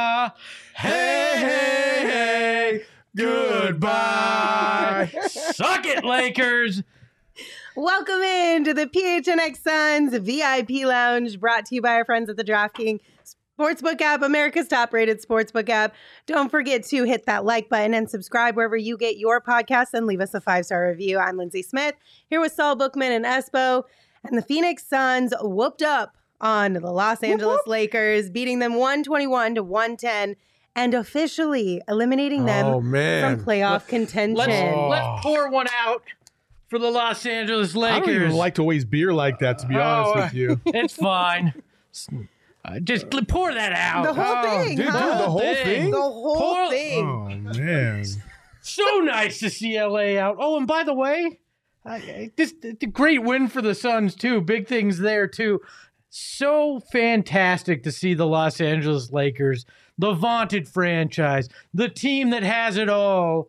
Na na. Hey hey hey. Goodbye. Suck it, Lakers. Welcome in to the PHNX Suns VIP Lounge brought to you by our friends at the DraftKings Sportsbook app, America's top rated sportsbook app. Don't forget to hit that like button and subscribe wherever you get your podcasts and leave us a five star review. I'm Lindsay Smith here with Saul Bookman and Espo. And the Phoenix Suns whooped up on the Los Angeles Lakers, beating them 121 to 110 and officially eliminating them Oh, man. from playoff contention. Let's Oh. let's pour one out for the Los Angeles Lakers. I Lakers. don't even like to waste beer like that, to be honest Oh, with you. It's fine. Uh, just cl- pour that out. The whole Oh, thing, dude, huh? dude, the whole thing. thing? The whole Pour- thing. Oh, man. so nice to see LA out. Oh, and by the way, uh, this it's a great win for the Suns too. Big things there too. So fantastic to see the Los Angeles Lakers, the vaunted franchise, the team that has it all,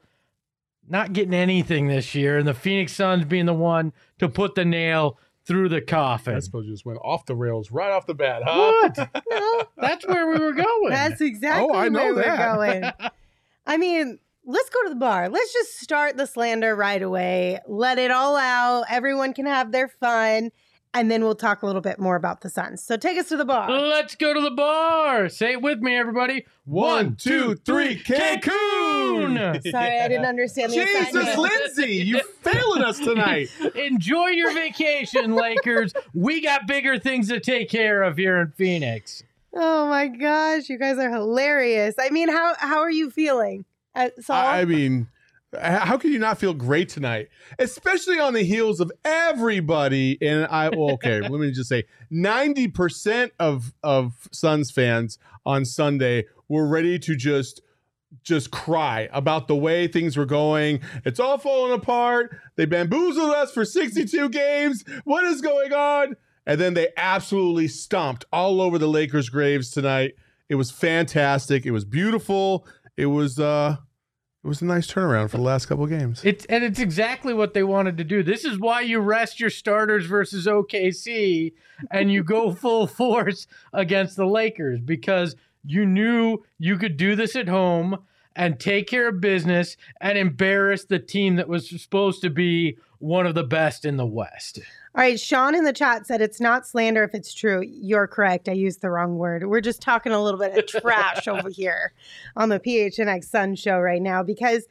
not getting anything this year, and the Phoenix Suns being the one to put the nail through the coffin. I suppose you just went off the rails right off the bat, huh? What? no, that's where we were going. That's exactly Oh, I know where that. we're going. I mean, let's go to the bar. Let's just start the slander right away. Let it all out. Everyone can have their fun. And then we'll talk a little bit more about the Suns. So take us to the bar. Let's go to the bar. Say it with me, everybody. One, two, three, Cancun. Sorry, I didn't understand the Jesus, assignment. Lindsay, you failing us tonight. Enjoy your vacation, Lakers. We got bigger things to take care of here in Phoenix. Oh my gosh, you guys are hilarious. I mean, how how are you feeling? Uh, Saul? I I mean, h- how can you not feel great tonight? Especially on the heels of everybody. And I, well, okay, let me just say 90% of, of Suns fans on Sunday were ready to just just cry about the way things were going. It's all falling apart. They bamboozled us for 62 games. What is going on? And then they absolutely stomped all over the Lakers' graves tonight. It was fantastic. It was beautiful. It was uh it was a nice turnaround for the last couple of games. It's and it's exactly what they wanted to do. This is why you rest your starters versus OKC and you go full force against the Lakers because you knew you could do this at home and take care of business and embarrass the team that was supposed to be one of the best in the West. All right, Sean in the chat said it's not slander if it's true. You're correct. I used the wrong word. We're just talking a little bit of trash over here on the PHNX Sun show right now because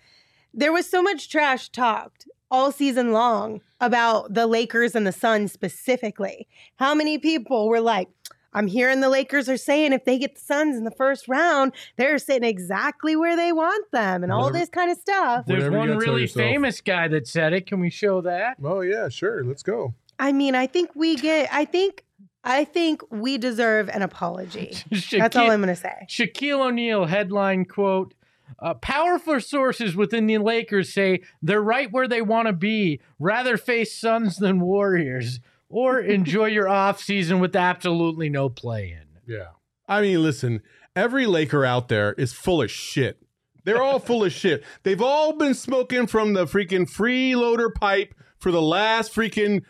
there was so much trash talked all season long about the Lakers and the Suns specifically. How many people were like, I'm hearing the Lakers are saying if they get the Suns in the first round, they're sitting exactly where they want them and all Whatever. this kind of stuff. There's Whatever one really famous guy that said it. Can we show that? Oh yeah, sure. Let's go. I mean, I think we get, I think, I think we deserve an apology. That's all I'm going to say. Shaquille O'Neal headline quote. Uh, powerful sources within the Lakers say they're right where they want to be. Rather face Suns than Warriors, or enjoy your off season with absolutely no play in. Yeah. I mean, listen, every Laker out there is full of shit. They're all full of shit. They've all been smoking from the freaking freeloader pipe for the last freaking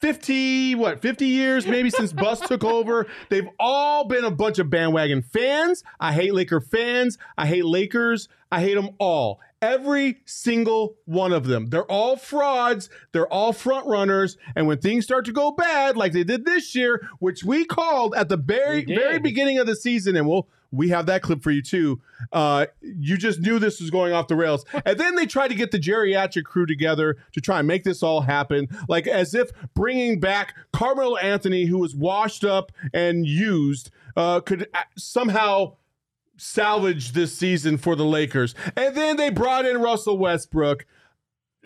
50, what, 50 years maybe since Buss took over. They've all been a bunch of bandwagon fans. I hate Laker fans. I hate Lakers. I hate them all. Every single one of them. They're all frauds. They're all front runners. And when things start to go bad, like they did this year, which we called at the very, very beginning of the season, and we'll we have that clip for you too. Uh, you just knew this was going off the rails, and then they tried to get the geriatric crew together to try and make this all happen, like as if bringing back Carmelo Anthony, who was washed up and used, uh, could uh, somehow salvage this season for the Lakers. And then they brought in Russell Westbrook.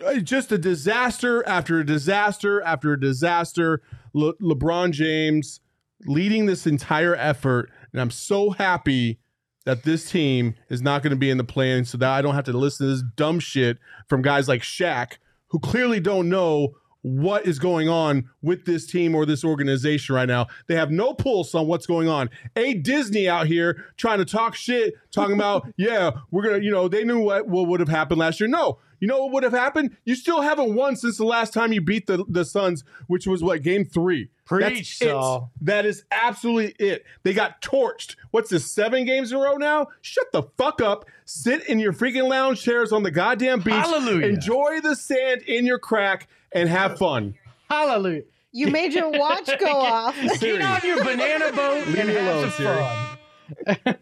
Uh, Just a disaster after a disaster after a disaster. Le- LeBron James leading this entire effort. And I'm so happy that this team is not going to be in the plan so that I don't have to listen to this dumb shit from guys like Shaq who clearly don't know what is going on with this team or this organization right now. They have no pulse on what's going on. A Disney out here trying to talk shit, talking about, yeah, we're going to, you know, they knew what, what would have happened last year. No, you know what would have happened? You still haven't won since the last time you beat the, the Suns, which was what, game three? Preach, That's it. That is absolutely it. They got torched. What's this, seven games in a row now? Shut the fuck up. Sit in your freaking lounge chairs on the goddamn beach. Hallelujah. Enjoy the sand in your crack and have fun. Hallelujah. You made your watch go off. Get on your banana boat Leave and me have alone, some Siri. fun.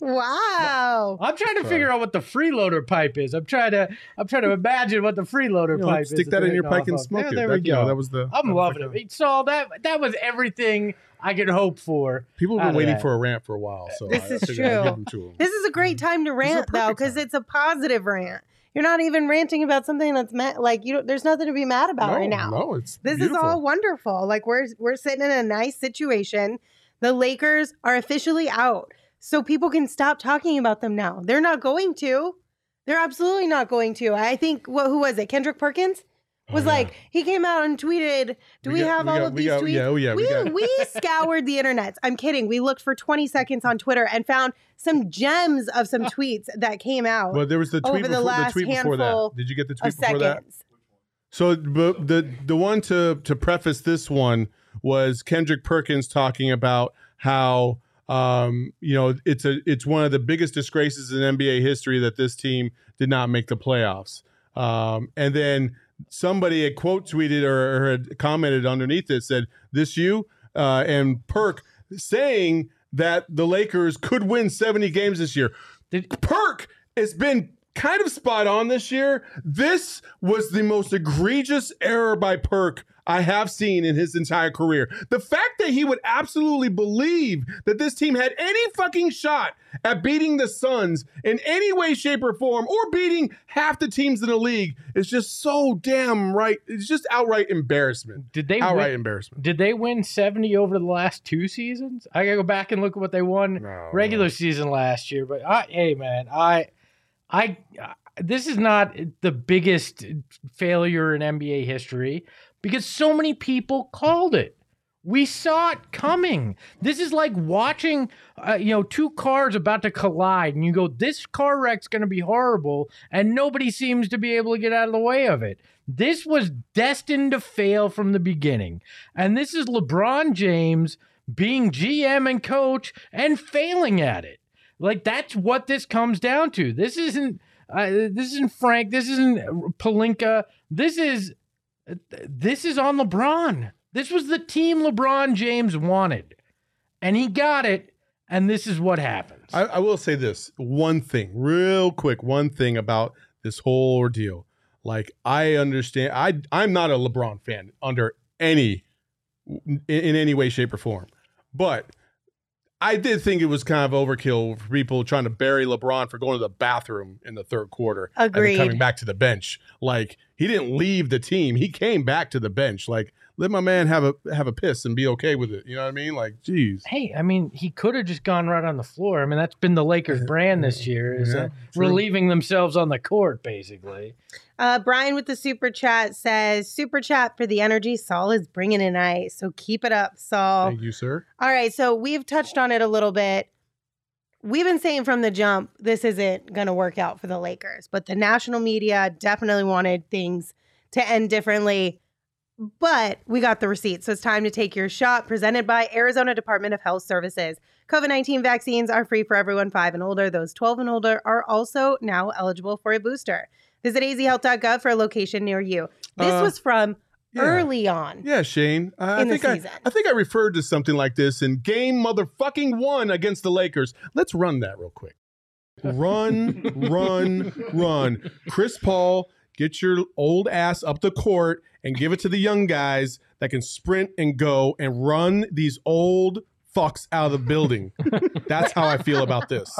Wow. I'm trying to figure out what the freeloader pipe is. I'm trying to I'm trying to imagine what the freeloader You know, pipe is. stick that in your pipe and smoke Yeah, it. There That- we you know, go. that was the. I'm loving like it. So that that was everything I could hope for. People have been waiting for a rant for a while, so This I, is I true. give them to 'em. This is a great mm. time to rant though, because it's a positive rant. You're not even ranting about something that's ma- like you. Don't, there's nothing to be mad about no, right now. No, it's This beautiful. is all wonderful. Like we're we're sitting in a nice situation. The Lakers are officially out. So people can stop talking about them now. They're not going to. They're absolutely not going to. I think what who was it? Kendrick Perkins was Oh, yeah. like he came out and tweeted, "Do we, got- have all got- of these got- tweets?" Yeah, oh yeah, we we, we scoured the internet. I'm kidding. We looked for 20 seconds on Twitter and found some gems of some tweets that came out Well, there was the tweet over the before the last tweet before that. Did you get the tweet before that? So the the one to to preface this one was Kendrick Perkins talking about how um, you know it's a it's one of the biggest disgraces in NBA history that this team did not make the playoffs. Um, and then somebody had quote tweeted or, or had commented underneath it said, "This you?" Uh, and Perk saying that the Lakers could win 70 games this year. Did- Perk has been kind of spot on this year. This was the most egregious error by Perk I have seen in his entire career. The fact that he would absolutely believe that this team had any fucking shot at beating the Suns in any way, shape, or form, or beating half the teams in the league is just so damn right. It's just outright embarrassment. Did they Outright win, embarrassment. Did they win 70 over the last two seasons? I gotta go back and look at what they won No. regular season last year. But I, hey, man, I, I, this is not the biggest failure in NBA history because so many people called it. We saw it coming. This is like watching, uh, you know, two cars about to collide, and you go, "This car wreck's going to be horrible," and nobody seems to be able to get out of the way of it. This was destined to fail from the beginning, and this is LeBron James being GM and coach and failing at it. Like that's what this comes down to. This isn't. Uh, this isn't Frank. This isn't Pelinka. This is. This is on LeBron. This was the team LeBron James wanted, and he got it. And this is what happens. I, I will say this one thing, real quick, one thing about this whole ordeal. Like I understand, I I'm not a LeBron fan under any in, in any way, shape, or form. but I did think it was kind of overkill for people trying to bury LeBron for going to the bathroom in the third quarter. and then coming back to the bench. Like he didn't leave the team. He came back to the bench. Like let my man have a have a piss and be okay with it. You know what I mean? Like, geez. Hey, I mean, he could have just gone right on the floor. I mean, that's been the Lakers' brand this year is Yeah, uh, relieving themselves on the court, basically. Uh, Brian with the super chat says, "Super chat for the energy Saul is bringing tonight, so keep it up, Saul." Thank you, sir. All right, so we've touched on it a little bit. We've been saying from the jump this isn't going to work out for the Lakers, but the national media definitely wanted things to end differently. But we got the receipt, so it's time to take your shot. Presented by Arizona Department of Health Services. COVID 19 vaccines are free for everyone five and older. Those 12 and older are also now eligible for a booster. Visit azhealth.gov for a location near you. This Uh, was from yeah. early on. Yeah, Shane. I In the think I, season. I think I referred to something like this in game motherfucking one against the Lakers. Let's run that real quick. Run, run, run. Chris Paul, get your old ass up the court and give it to the young guys that can sprint and go and run these old fucks out of the building. That's how I feel about this.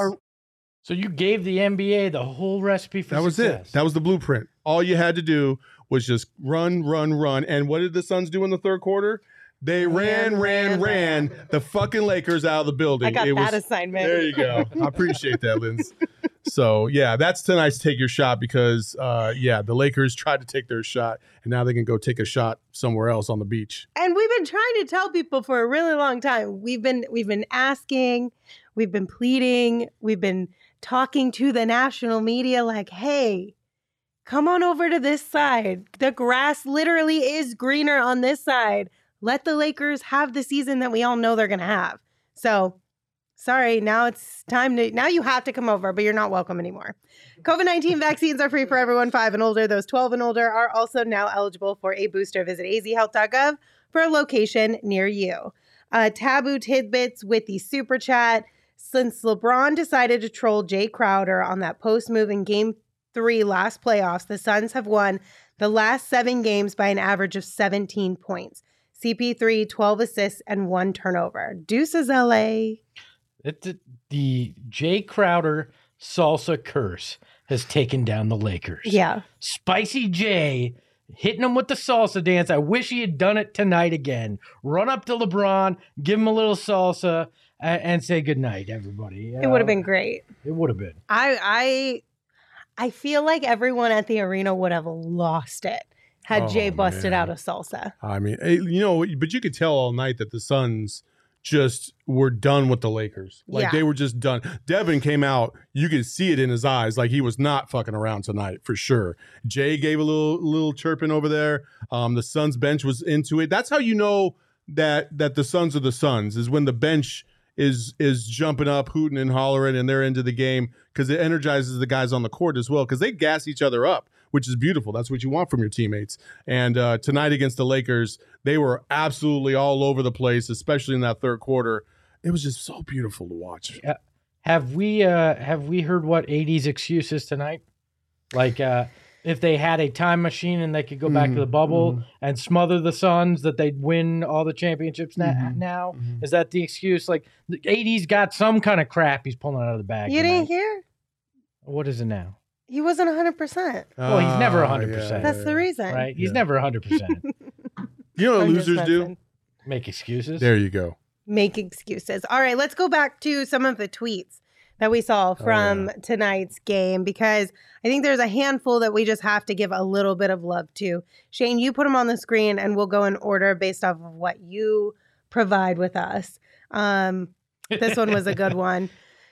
So you gave the NBA the whole recipe for That was success. it. That was the blueprint. All you had to do was just run, run, run. And what did the Suns do in the third quarter? They ran, ran, ran, ran, the fucking Lakers out of the building. I got It that was- assignment. There you go. I appreciate that, Linz. So yeah, that's tonight's take your shot because uh, yeah, the Lakers tried to take their shot and now they can go take a shot somewhere else on the beach. And we've been trying to tell people for a really long time. We've been we've been asking, we've been pleading, we've been talking to the national media like, "Hey, come on over to this side. The grass literally is greener on this side. Let the Lakers have the season that we all know they're going to have." So, sorry, now it's time to now you have to come over, but you're not welcome anymore. COVID 19 vaccines are free for everyone five and older. Those 12 and older are also now eligible for a booster. Visit azhealth.gov for a location near you. Uh, taboo tidbits with the super chat. Since LeBron decided to troll Jae Crowder on that post move in game three last playoffs, the Suns have won the last seven games by an average of 17 points. CP3, 12 assists, and one turnover. Deuces LA. It, the, the Jae Crowder salsa curse has taken down the Lakers. Yeah. Spicy J hitting him with the salsa dance. I wish he had done it tonight again. Run up to LeBron, give him a little salsa, and say goodnight, everybody. It would have been great. It would have been. I I I feel like everyone at the arena would have lost it had Oh, Jae busted man. out a salsa. I mean, you know, but you could tell all night that the Suns just were done with the Lakers. Like Yeah. they were just done. Devin came out, you could see it in his eyes, like he was not fucking around tonight for sure. Jae gave a little little chirping over there. Um, the Suns bench was into it. That's how you know that that the Suns are the Suns is when the bench is is jumping up, hooting and hollering, and they're into the game because it energizes the guys on the court as well because they gas each other up, which is beautiful. That's what you want from your teammates. And uh, tonight against the Lakers, they were absolutely all over the place, especially in that third quarter. It was just so beautiful to watch. Have we uh have we heard what AD's excuse is tonight? Like uh if they had a time machine and they could go back to the bubble mhm. and smother the Suns, that they'd win all the championships na- Mhm, now. mhm. Is that the excuse? Like the AD's got some kind of crap he's pulling out of the bag. You didn't hear? What is it now? He wasn't 100%. Well, he's never Ah, 100%. That's the reason. Right? He's Yeah. never 100%. You know what I'm losers do? Make excuses. There you go. Make excuses. All right, let's go back to some of the tweets that we saw from tonight's game because I think there's a handful that we just have to give a little bit of love to. Shane, you put them on the screen and we'll go in order based off of what you provide with us. Um, this one was a good one.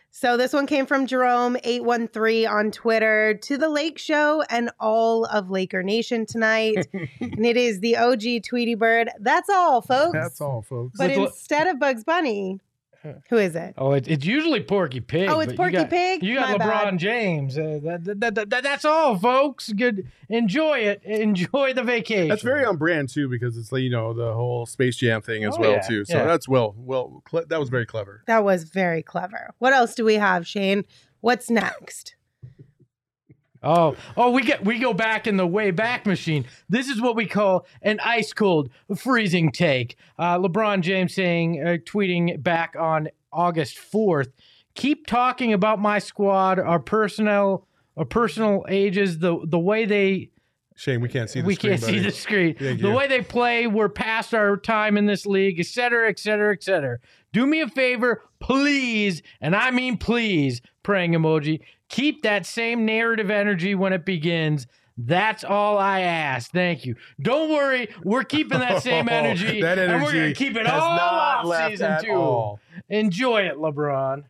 So this one came from Jerome813 on Twitter to the Lake Show and all of Laker Nation tonight. and it is the OG Tweety Bird. That's all, folks. That's all, folks. But Look, look. instead of Bugs Bunny, who is it? Oh, it, it's usually Porky Pig. Oh, it's but you Porky got- Pig? You got My LeBron bad. James. Uh, that, that, that, that- that's all, folks. Good. Enjoy it. Enjoy the vacation. That's very on brand too, because it's like you know the whole Space Jam thing as Oh, well yeah, too. So yeah. that's well, well, cle that was very clever. That was very clever. What else do we have, Shane? What's next? Oh, oh, we get we go back in the way back machine. This is what we call an ice cold freezing take. Uh, LeBron James saying, uh, tweeting back on August fourth, keep talking about my squad, our personnel, our personal ages, the the way they Shane, we can't see the we screen, can't see the screen. Thank the you. way they play, we're past our time in this league, et cetera, et cetera, et cetera. Do me a favor, please, and I mean please, praying emoji. Keep that same narrative energy when it begins. That's all I ask. Thank you. Don't worry, we're keeping that same energy, that energy and we're gonna keep it all off season two. all. Enjoy it, LeBron.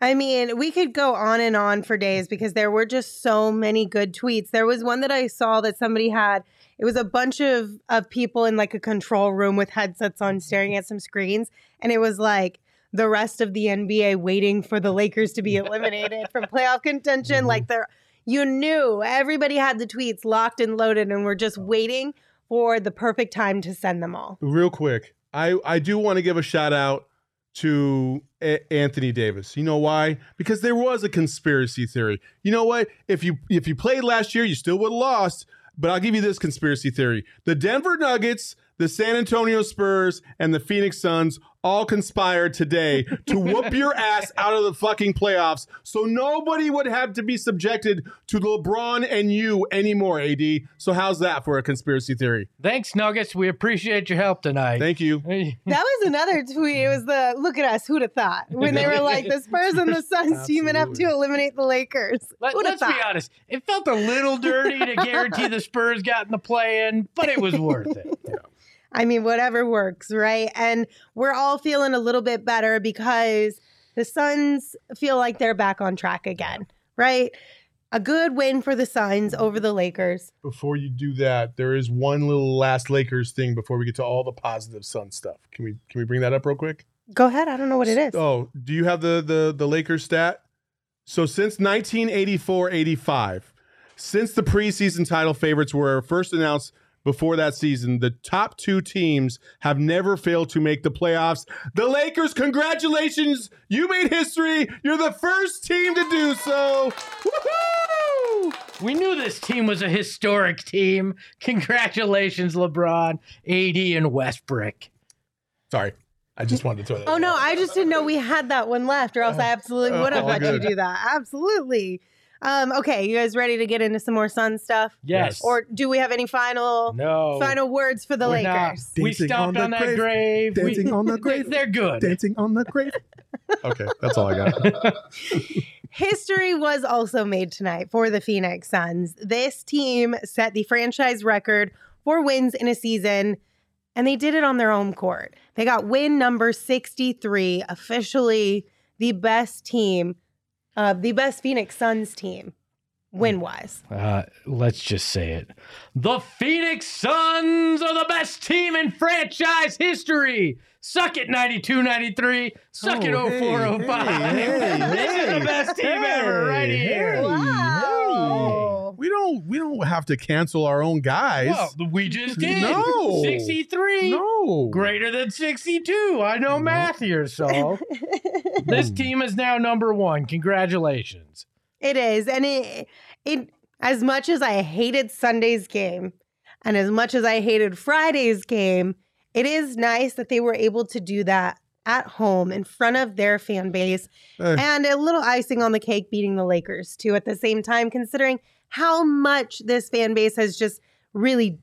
I mean, we could go on and on for days because there were just so many good tweets. There was one that I saw that somebody had. It was a bunch of of people in like a control room with headsets on staring at some screens and it was like the rest of the NBA waiting for the Lakers to be eliminated from playoff contention like mm-hmm. they're you knew everybody had the tweets locked and loaded and we're just waiting for the perfect time to send them all. Real quick, I I do want to give a shout out to A- Anthony Davis. You know why? Because there was a conspiracy theory. You know what? If you if you played last year, you still would have lost. But I'll give you this conspiracy theory: the Denver Nuggets, the San Antonio Spurs, and the Phoenix Suns all conspired today to whoop your ass out of the fucking playoffs, so nobody would have to be subjected to LeBron and you anymore. AD. So how's that for a conspiracy theory? Thanks, Nuggets. We appreciate your help tonight. Thank you. That was another tweet. It was the look at us, who'd have thought? When they were like the Spurs and the Suns teaming up to eliminate the Lakers. Let, Who'd have us be thought? honest. It felt a little dirty to guarantee the Spurs got in the play in, but it was worth it. I mean, whatever works, right? And we're all feeling a little bit better because the Suns feel like they're back on track again, right? A good win for the Suns over the Lakers. before you do that, there is one little last Lakers thing before we get to all the positive Sun stuff. Can we can we bring that up real quick? Go ahead. I don't know what it is. Oh, do you have the the the Lakers stat? So since 1984-85, since the preseason title favorites were first announced before that season, the top two teams have never failed to make the playoffs. The Lakers, congratulations! You made history. You're the first team to do so. Woohoo! We knew this team was a historic team. Congratulations, LeBron, AD, and Westbrook. Sorry, I just wanted to throw that. Oh in no. I just didn't know we had that one left, or else I uh, absolutely uh, would have let you do that. Absolutely. Um, okay, you guys ready to get into some more Sun stuff? Yes. Or do we have any final no. final words for the We're not. Lakers? We Dancing stomped on the on, that grave. grave. We- Dancing on the grave. They're good. dancing on the grave. okay, that's all I got. History was also made tonight for the Phoenix Suns. This team set the franchise record for wins in a season, and they did it on their home court. They got win number 63, officially the best team, uh, the best Phoenix Suns team, win wise. Uh, let's just say it. The Phoenix Suns are the best team in franchise history. Suck it 92 93. Suck it Oh, 04 hey, 05. hey, hey, this is the best team ever, right hey, here. hey. Wow. We don't we don't have to cancel our own guys. Well, we just did. No. 63. no. Greater than 62. I know math here, so. this team is now number one. Congratulations. It is, and it it as much as I hated Sunday's game, and as much as I hated Friday's game, it is nice that they were able to do that at home in front of their fan base, Eh. and a little icing on the cake, beating the Lakers too. At the same time, considering how much this fan base has just really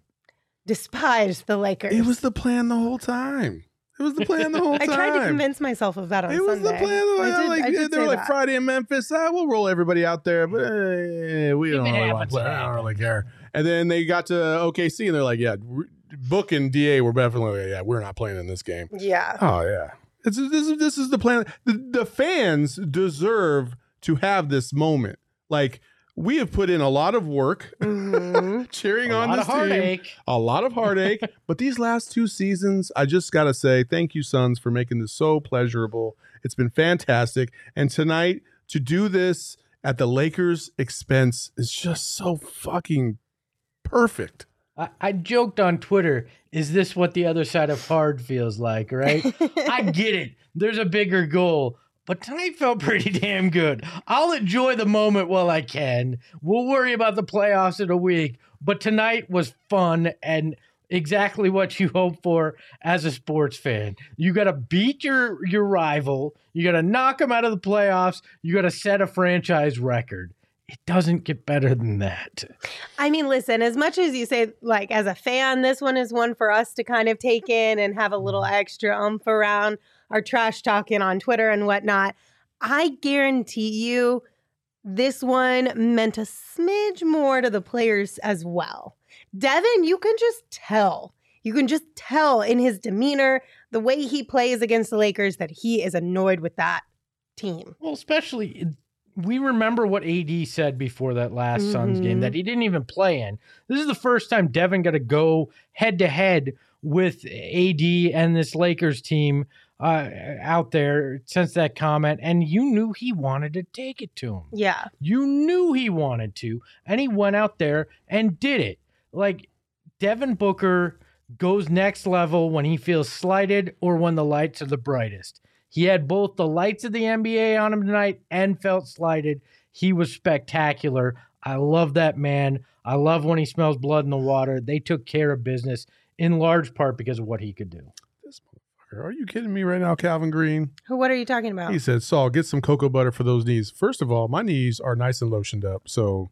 despised the Lakers. It was the plan the whole time. It was the plan the whole time. I tried to convince myself of that on It was Sunday. the plan. The I did, like, I they were like that. Friday in Memphis. Ah, we'll roll everybody out there, but eh, we don't it really want to play. it I don't really care. And then they got to OKC, and they're like, "Yeah, Book and Da were definitely yeah, we're not playing in this game." Yeah. Oh yeah, it's, this is this is the plan. The, the fans deserve to have this moment. Like we have put in a lot of work Mhm. cheering A on lot this team, heartache. a lot of heartache. but these last two seasons, I just gotta say thank you, Suns, for making this so pleasurable. It's been fantastic, and tonight to do this at the Lakers' expense is just so fucking perfect. I, I joked on Twitter, is this what the other side of hard feels like, right? I get it. There's a bigger goal. But tonight felt pretty damn good. I'll enjoy the moment while I can. We'll worry about the playoffs in a week, but tonight was fun and exactly what you hope for as a sports fan. You got to beat your your rival. You got to knock them out of the playoffs. You got to set a franchise record. It doesn't get better than that. I mean, listen, as much as you say, like, as a fan, this one is one for us to kind of take in and have a little mm. extra umph around our trash talking on Twitter and whatnot. I guarantee you this one meant a smidge more to the players as well. Devin, you can just tell. You can just tell in his demeanor, the way he plays against the Lakers, that he is annoyed with that team. Well, especially we remember what AD said before that last mm-hmm. Suns game that he didn't even play in. This is the first time Devin got to go head to head with AD and this Lakers team uh, out there since that comment, and you knew he wanted to take it to him. Yeah. You knew he wanted to, and he went out there and did it. Like Devin Booker goes next level when he feels slighted or when the lights are the brightest. He had both the lights of the NBA on him tonight and felt slighted. He was spectacular. I love that man. I love when he smells blood in the water. They took care of business in large part because of what he could do. Are you kidding me right now, Calvin Green? What are you talking about? He said, Saul, get some cocoa butter for those knees. First of all, my knees are nice and lotioned up. So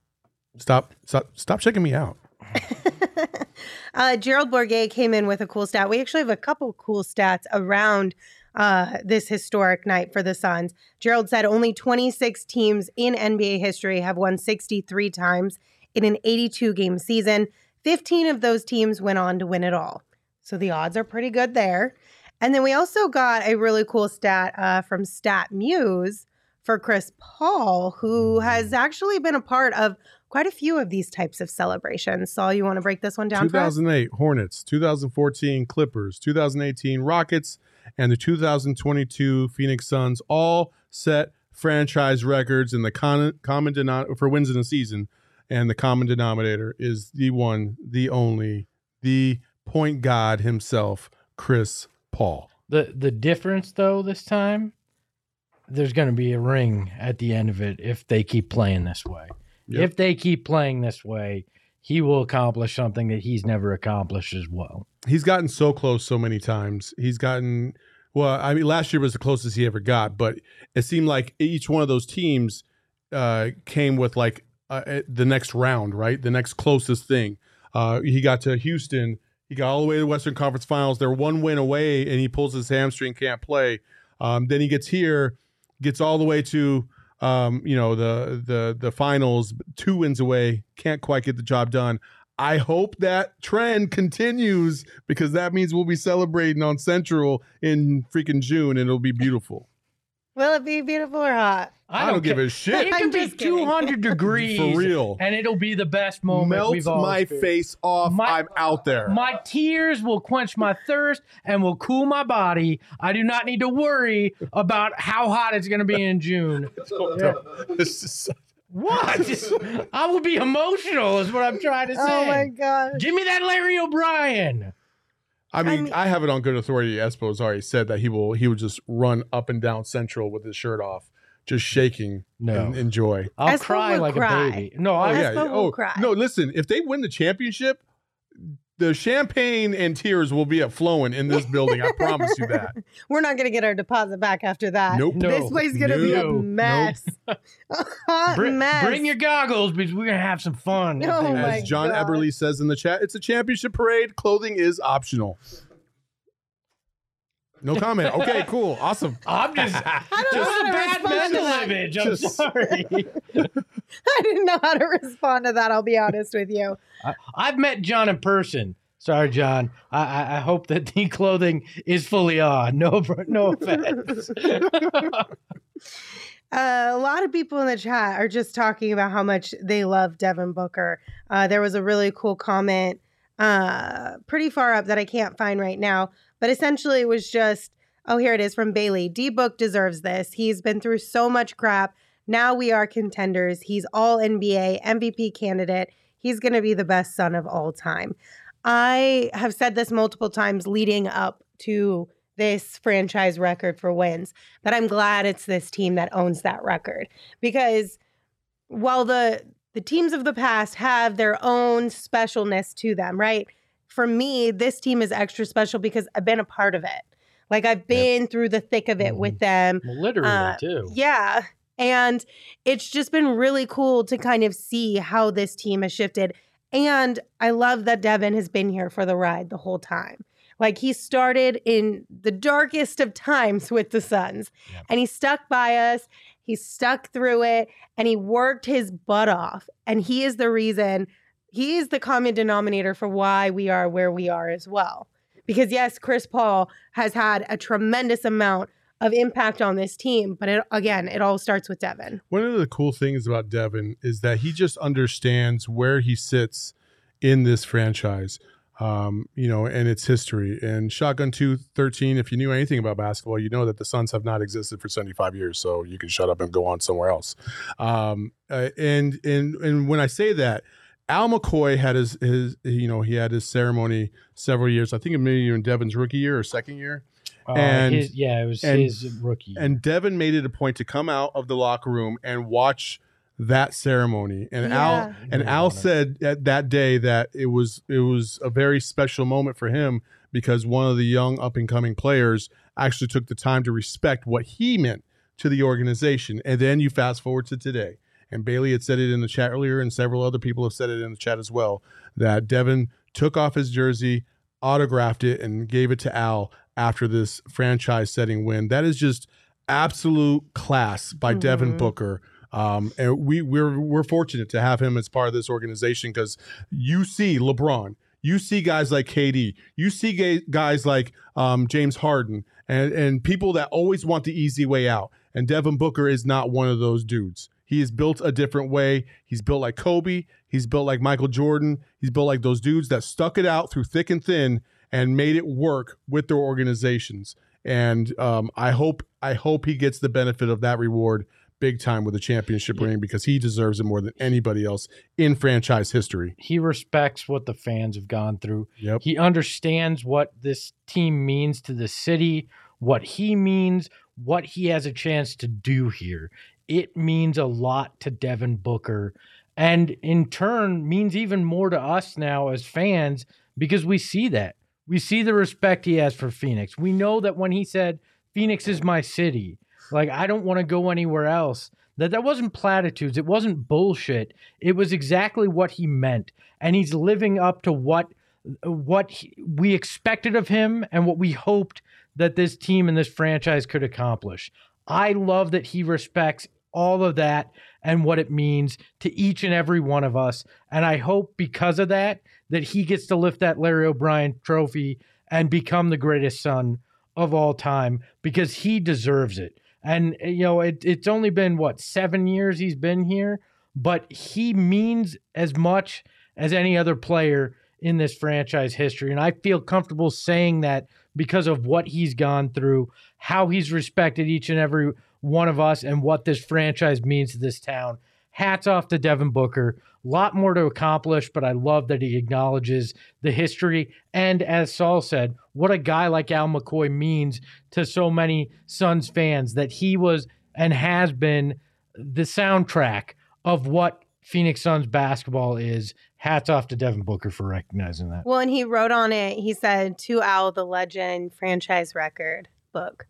stop stop stop checking me out. uh, Gerald Bourguet came in with a cool stat. We actually have a couple cool stats around uh, this historic night for the Suns. Gerald said only 26 teams in NBA history have won 63 times in an 82 game season. 15 of those teams went on to win it all. So the odds are pretty good there. And then we also got a really cool stat uh, from StatMuse for Chris Paul, who has actually been a part of quite a few of these types of celebrations. Saul, you want to break this one down 2008 Hornets, 2014 Clippers, 2018 Rockets, and the 2022 Phoenix Suns all set franchise records in the con- common denominator for wins in a season. And the common denominator is the one, the only, the point god himself, Chris Paul. The the difference though this time, there's going to be a ring at the end of it if they keep playing this way. Yep. If they keep playing this way, he will accomplish something that he's never accomplished as well. He's gotten so close so many times. He's gotten well. I mean, last year was the closest he ever got, but it seemed like each one of those teams uh, came with like uh, the next round, right? The next closest thing. Uh, he got to Houston. He got all the way to the Western Conference Finals. They're one win away, and he pulls his hamstring, can't play. Um, then he gets here, gets all the way to um, you know the the the finals, two wins away, can't quite get the job done. I hope that trend continues because that means we'll be celebrating on Central in freaking June and it'll be beautiful. Will it be beautiful or hot? I, don't, don't give a shit. It can be 200 degrees for real, and it'll be the best moment. Melt we've my face off. My, I'm out there. My tears will quench my thirst and will cool my body. I do not need to worry about how hot it's going to be in June. yeah. This is what? I will be emotional, is what I'm trying to say. Oh my god! Give me that Larry O'Brien. I mean, I mean, I have it on good authority. Espo's already said that he will he will just run up and down Central with his shirt off, just shaking no. and enjoy. I'll Espo cry like cry. a baby. No, I, oh, yeah. oh, cry. no. Listen, if they win the championship, the champagne and tears will be a flowing in this building. I promise you that. We're not going to get our deposit back after that. Nope. No. This place is going to no. be a mess. Nope. a hot bring, mess. Bring your goggles because we're going to have some fun. Oh As John God. Eberly says in the chat, it's a championship parade. Clothing is optional. No comment. Okay, cool. Awesome. I'm just, I don't just a bad mental image. I'm just, sorry. I didn't know how to respond to that. I'll be honest with you. I, have met John in person. Sorry, John. I, I, I hope that the clothing is fully on. No, no offense. Uh, a lot of people in the chat are just talking about how much they love Devin Booker. Uh, there was a really cool comment uh, pretty far up that I can't find right now, but essentially, it was just, oh, here it is from Bailey. D Book deserves this. He's been through so much crap. Now we are contenders. He's all NBA, MVP candidate. He's going to be the best Sun of all time. I have said this multiple times leading up to this franchise record for wins. But I'm glad it's this team that owns that record because while the the teams of the past have their own specialness to them, right? For me, this team is extra special because I've been a part of it. Like I've been through the thick of it with them. Well, literally Uh, too. Yeah. And it's just been really cool to kind of see how this team has shifted. And I love that Devin has been here for the ride the whole time. Like he started in the darkest of times with the Suns Yep. and he stuck by us. He stuck through it and he worked his butt off. And he is the reason, he is the common denominator for why we are where we are as well. Because yes, Chris Paul has had a tremendous amount of impact on this team, but it, again, it all starts with Devin. One of the cool things about Devin is that he just understands where he sits in this franchise, um, you know, and its history. And Shotgun 213, if you knew anything about basketball, you know that the Suns have not existed for 75 years. So you can shut up and go on somewhere else. Um, uh, and, and, and when I say that, Al McCoy had his, his, you know, he had his ceremony several years. I think it maybe in Devin's rookie year or second year. Uh, and- his, yeah, it was and- his rookie. And Devin made it a point to come out of the locker room and watch that ceremony. And Yeah. Al and Al said at that day that it was it was a very special moment for him because one of the young up and coming players actually took the time to respect what he meant to the organization. And then you fast forward to today. And Bailey had said it in the chat earlier, and several other people have said it in the chat as well, that Devin took off his jersey, autographed it, and gave it to Al after this franchise setting win. That is just absolute class by Devin Mhm. Booker. Um, and we we're we're fortunate to have him as part of this organization because you see LeBron, you see guys like KD, you see guys like um, James Harden, and and people that always want the easy way out. And Devin Booker is not one of those dudes. He is built a different way. He's built like Kobe. He's built like Michael Jordan. He's built like those dudes that stuck it out through thick and thin and made it work with their organizations. And um, I hope I hope he gets the benefit of that reward big time with a championship ring because he deserves it more than anybody else in franchise history. he respects what the fans have gone through. Yep. He understands what this team means to the city, what he means, what he has a chance to do here. It means a lot to Devin Booker and in turn means even more to us now as fans because we see that. We see the respect he has for Phoenix. We know that when he said Phoenix is my city, like I don't want to go anywhere else. That that wasn't platitudes. It wasn't bullshit. It was exactly what he meant, and he's living up to what what he, we expected of him and what we hoped that this team and this franchise could accomplish. I love that he respects all of that and what it means to each and every one of us. And I hope because of that, that he gets to lift that Larry O'Brien trophy and become the greatest Sun of all time because he deserves it. And, you know, it, it's only been what, seven years he's been here, but he means as much as any other player in this franchise history. And I feel comfortable saying that because of what he's gone through, how he's respected each and every one of us, and what this franchise means to this town. Hats off to Devin Booker. A lot more to accomplish, but I love that he acknowledges the history. And as Saul said, what a guy like Al McCoy means to so many Suns fans that he was and has been the soundtrack of what Phoenix Suns basketball is. Hats off to Devin Booker for recognizing that. Well, and he wrote on it, he said, To Al, the legend franchise record book,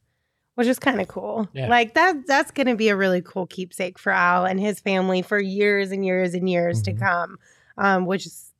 which is kind of cool. Yeah. Like that, that's going to be a really cool keepsake for Al and his family for years and years and years Mhm. to come, um, which is,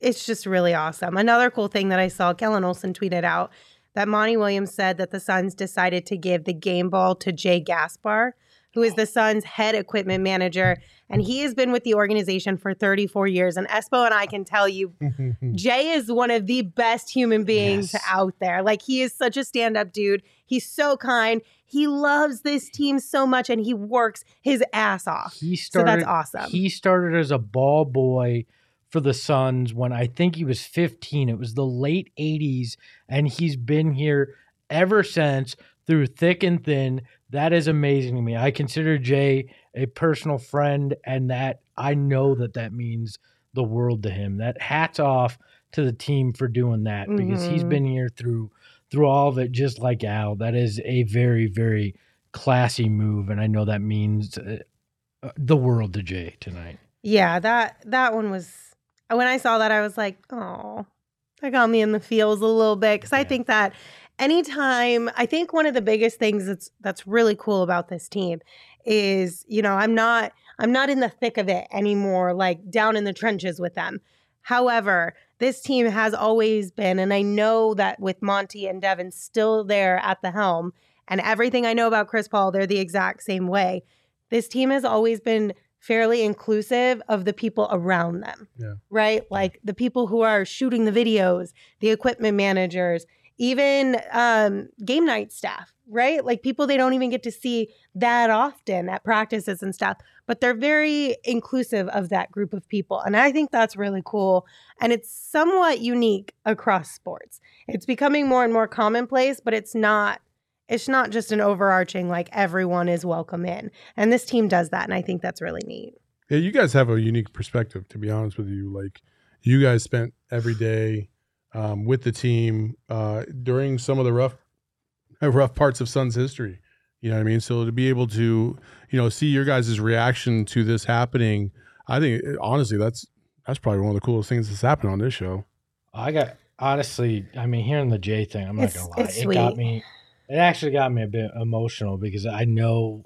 it's just really awesome. Another cool thing that I saw, Kellen Olson tweeted out that Monty Williams said that the Suns decided to give the game ball to Jay Gaspar, who is oh. the Suns' head equipment manager. And he has been with the organization for 34 years. And Espo and I can tell you, Jay is one of the best human beings Yes. out there. Like he is such a stand-up dude. He's so kind. He loves this team so much and he works his ass off. He So started. that's awesome. He started as a ball boy for the Suns when I think he was 15. It was the late 80s, and he's been here ever since through thick and thin. That is amazing to me. I consider Jay a personal friend, and that I know that that means the world to him. That hats off to the team for doing that because he's been here through through all of it, just like Al. That is a very, very classy move, and I know that means uh, uh, the world to Jay tonight. Yeah, that that one was when I saw that I was like, "Oh, that got me in the feels a little bit." Cuz I think that anytime I think one of the biggest things that's that's really cool about this team is, you know, I'm not I'm not in the thick of it anymore like down in the trenches with them. However, this team has always been and I know that with Monty and Devin still there at the helm and everything I know about Chris Paul, they're the exact same way. This team has always been fairly inclusive of the people around them. Yeah. Right? Like the people who are shooting the videos, the equipment managers, even um, game night staff, right? Like people they don't even get to see that often at practices and stuff, but they're very inclusive of that group of people. And I think that's really cool. And it's somewhat unique across sports. It's becoming more and more commonplace, but it's not. It's not just an overarching like everyone is welcome in. And this team does that. And I think that's really neat. Yeah, you guys have a unique perspective, to be honest with you. Like, you guys spent every day um, with the team uh, during some of the rough, uh, rough parts of Suns history. You know what I mean? So to be able to, you know, see your guys' reaction to this happening, I think honestly, that's that's probably one of the coolest things that's happened on this show. I got honestly, I mean, hearing the Jay thing, I'm not It's- gonna lie, it's it got me. It actually got me a bit emotional because I know,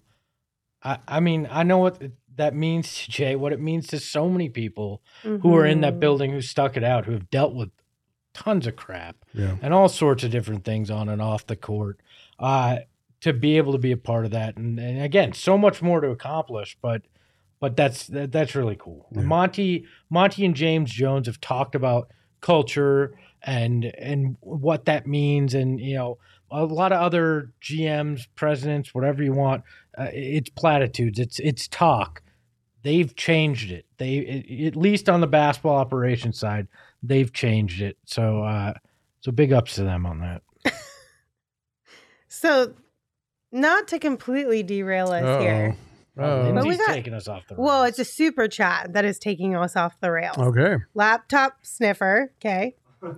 I I mean, I know what that means to Jay, what it means to so many people who are in that Mhm. building who stuck it out, who have dealt with tons of crap Yeah. and all sorts of different things on and off the court. Uh, to be able to be a part of that, and, and again, so much more to accomplish, but but that's that, that's really cool. Yeah. Monty Monty and James Jones have talked about culture and and what that means, and you know a lot of other GMs, presidents, whatever you want. Uh, it's platitudes. It's it's talk. They've changed it. They at least on the basketball operations side, they've changed it. So uh, so big ups to them on that. So, not to completely derail us here. Oh, Oh. But we got- taking us off the. Well, it's a super chat that is taking us off the rails. Okay. Laptop sniffer, okay.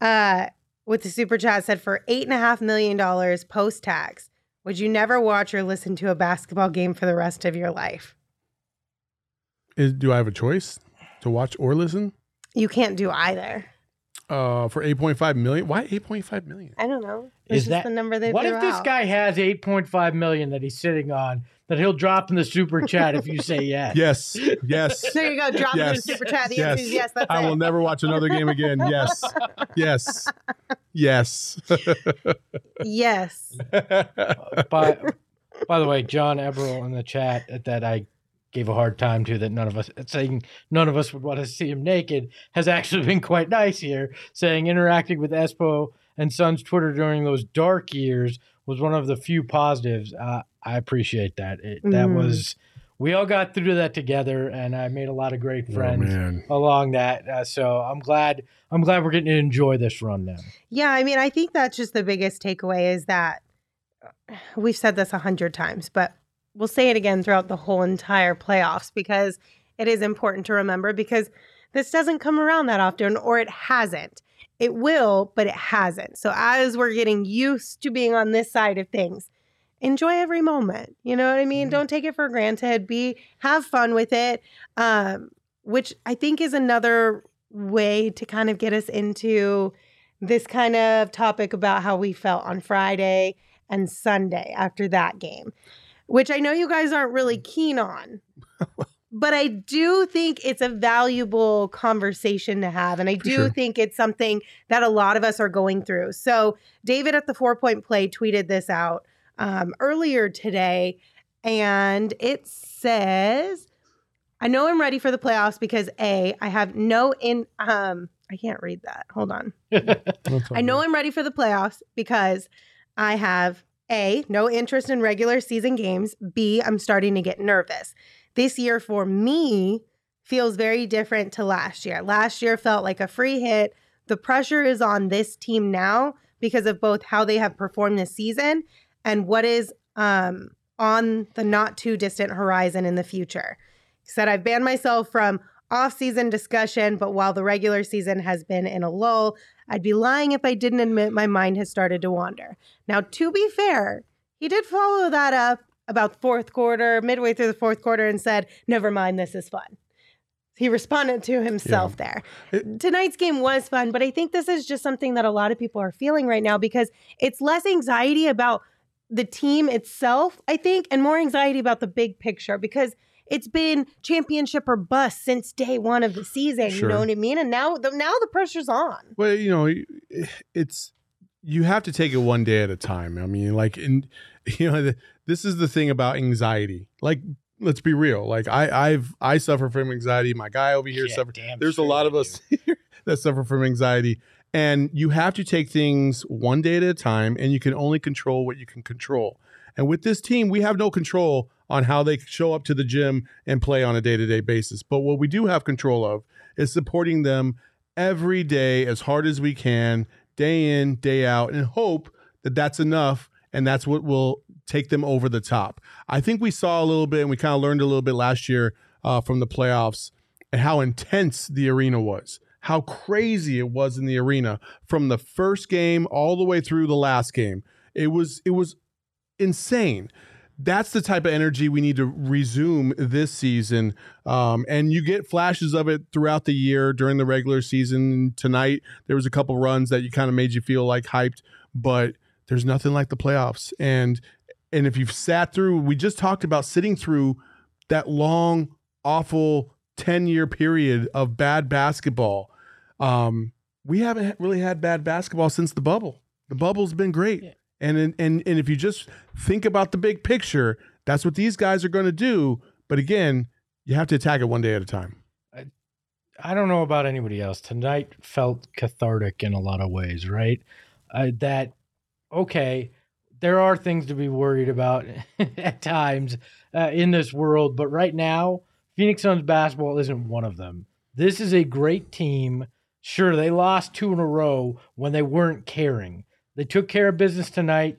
Uh, with the super chat said for eight and a half million dollars post tax, would you never watch or listen to a basketball game for the rest of your life? Is, do I have a choice to watch or listen? You can't do either. Uh, for eight point five million. Why eight point five million? I don't know. Is This that- the number they what threw if this out. guy has 8.5 million that he's sitting on that he'll drop in the super chat if you say yes? Yes. Yes. There you go. Drop it in the super chat. The Yes. answer is yes. That's I it. will never watch another game again. Yes. Yes. Yes. Yes. by, by the way, John Eberl in the chat that I gave a hard time to that none of us saying none of us would want to see him naked has actually been quite nice here, saying interacting with Espo and Suns Twitter during those dark years was one of the few positives. Uh, I appreciate that. It, that Mhm. was we all got through that together, and I made a lot of great Oh, friends man. along that. Uh, so I'm glad I'm glad we're getting to enjoy this run now. Yeah, I mean, I think that's just the biggest takeaway is that we've said this a hundred times, but we'll say it again throughout the whole entire playoffs because it is important to remember because this doesn't come around that often, or it hasn't. It will, but it hasn't. So as we're getting used to being on this side of things, enjoy every moment. You know what I mean? Mhm. Don't take it for granted. Be have fun with it. Um, which I think is another way to kind of get us into this kind of topic about how we felt on Friday and Sunday after that game, which I know you guys aren't really keen on. But I do think it's a valuable conversation to have. And I do sure. think it's something that a lot of us are going through. So, David at the four point play tweeted this out um, earlier today. And it says, I know I'm ready for the playoffs because A, I have no in um I can't read that. Hold on. I know I'm ready for the playoffs because I have A, no interest in regular season games. B, I'm starting to get nervous. This year for me feels very different to last year. Last year felt like a free hit. The pressure is on this team now because of both how they have performed this season and what is um, on the not too distant horizon in the future. He said, I've banned myself from off-season discussion, but while the regular season has been in a lull, I'd be lying if I didn't admit my mind has started to wander. Now, to be fair, he did follow that up about fourth quarter, midway through the fourth quarter, and said, "Never mind, this is fun." He responded to himself yeah. there. It, Tonight's game was fun, but I think this is just something that a lot of people are feeling right now because it's less anxiety about the team itself, I think, and more anxiety about the big picture because it's been championship or bust since day one of the season. Sure. You know what I mean? And now, the, now the pressure's on. Well, you know, it's you have to take it one day at a time. I mean, like, in you know, the, this is the thing about anxiety. Like, let's be real. Like, I, I've I suffer from anxiety. My guy over here yeah, suffers. There's a lot of us that suffer from anxiety. And you have to take things one day at a time, and you can only control what you can control. And with this team, we have no control on how they show up to the gym and play on a day to day basis. But what we do have control of is supporting them every day as hard as we can, day in, day out, and hope that that's enough and that's what will take them over the top. I think we saw a little bit and we kind of learned a little bit last year uh, from the playoffs and how intense the arena was how crazy it was in the arena from the first game all the way through the last game. It was it was insane. That's the type of energy we need to resume this season. Um, and you get flashes of it throughout the year during the regular season. Tonight, there was a couple runs that you kind of made you feel like hyped, but there's nothing like the playoffs. And and if you've sat through, we just talked about sitting through that long, awful 10 year period of bad basketball um, we haven't really had bad basketball since the bubble. The bubble's been great. Yeah. And, and and if you just think about the big picture, that's what these guys are going to do. But again, you have to attack it one day at a time. I, I don't know about anybody else. Tonight felt cathartic in a lot of ways, right? Uh, that okay, there are things to be worried about at times uh, in this world, but right now, Phoenix Suns basketball isn't one of them. This is a great team Sure, they lost two in a row when they weren't caring. They took care of business tonight.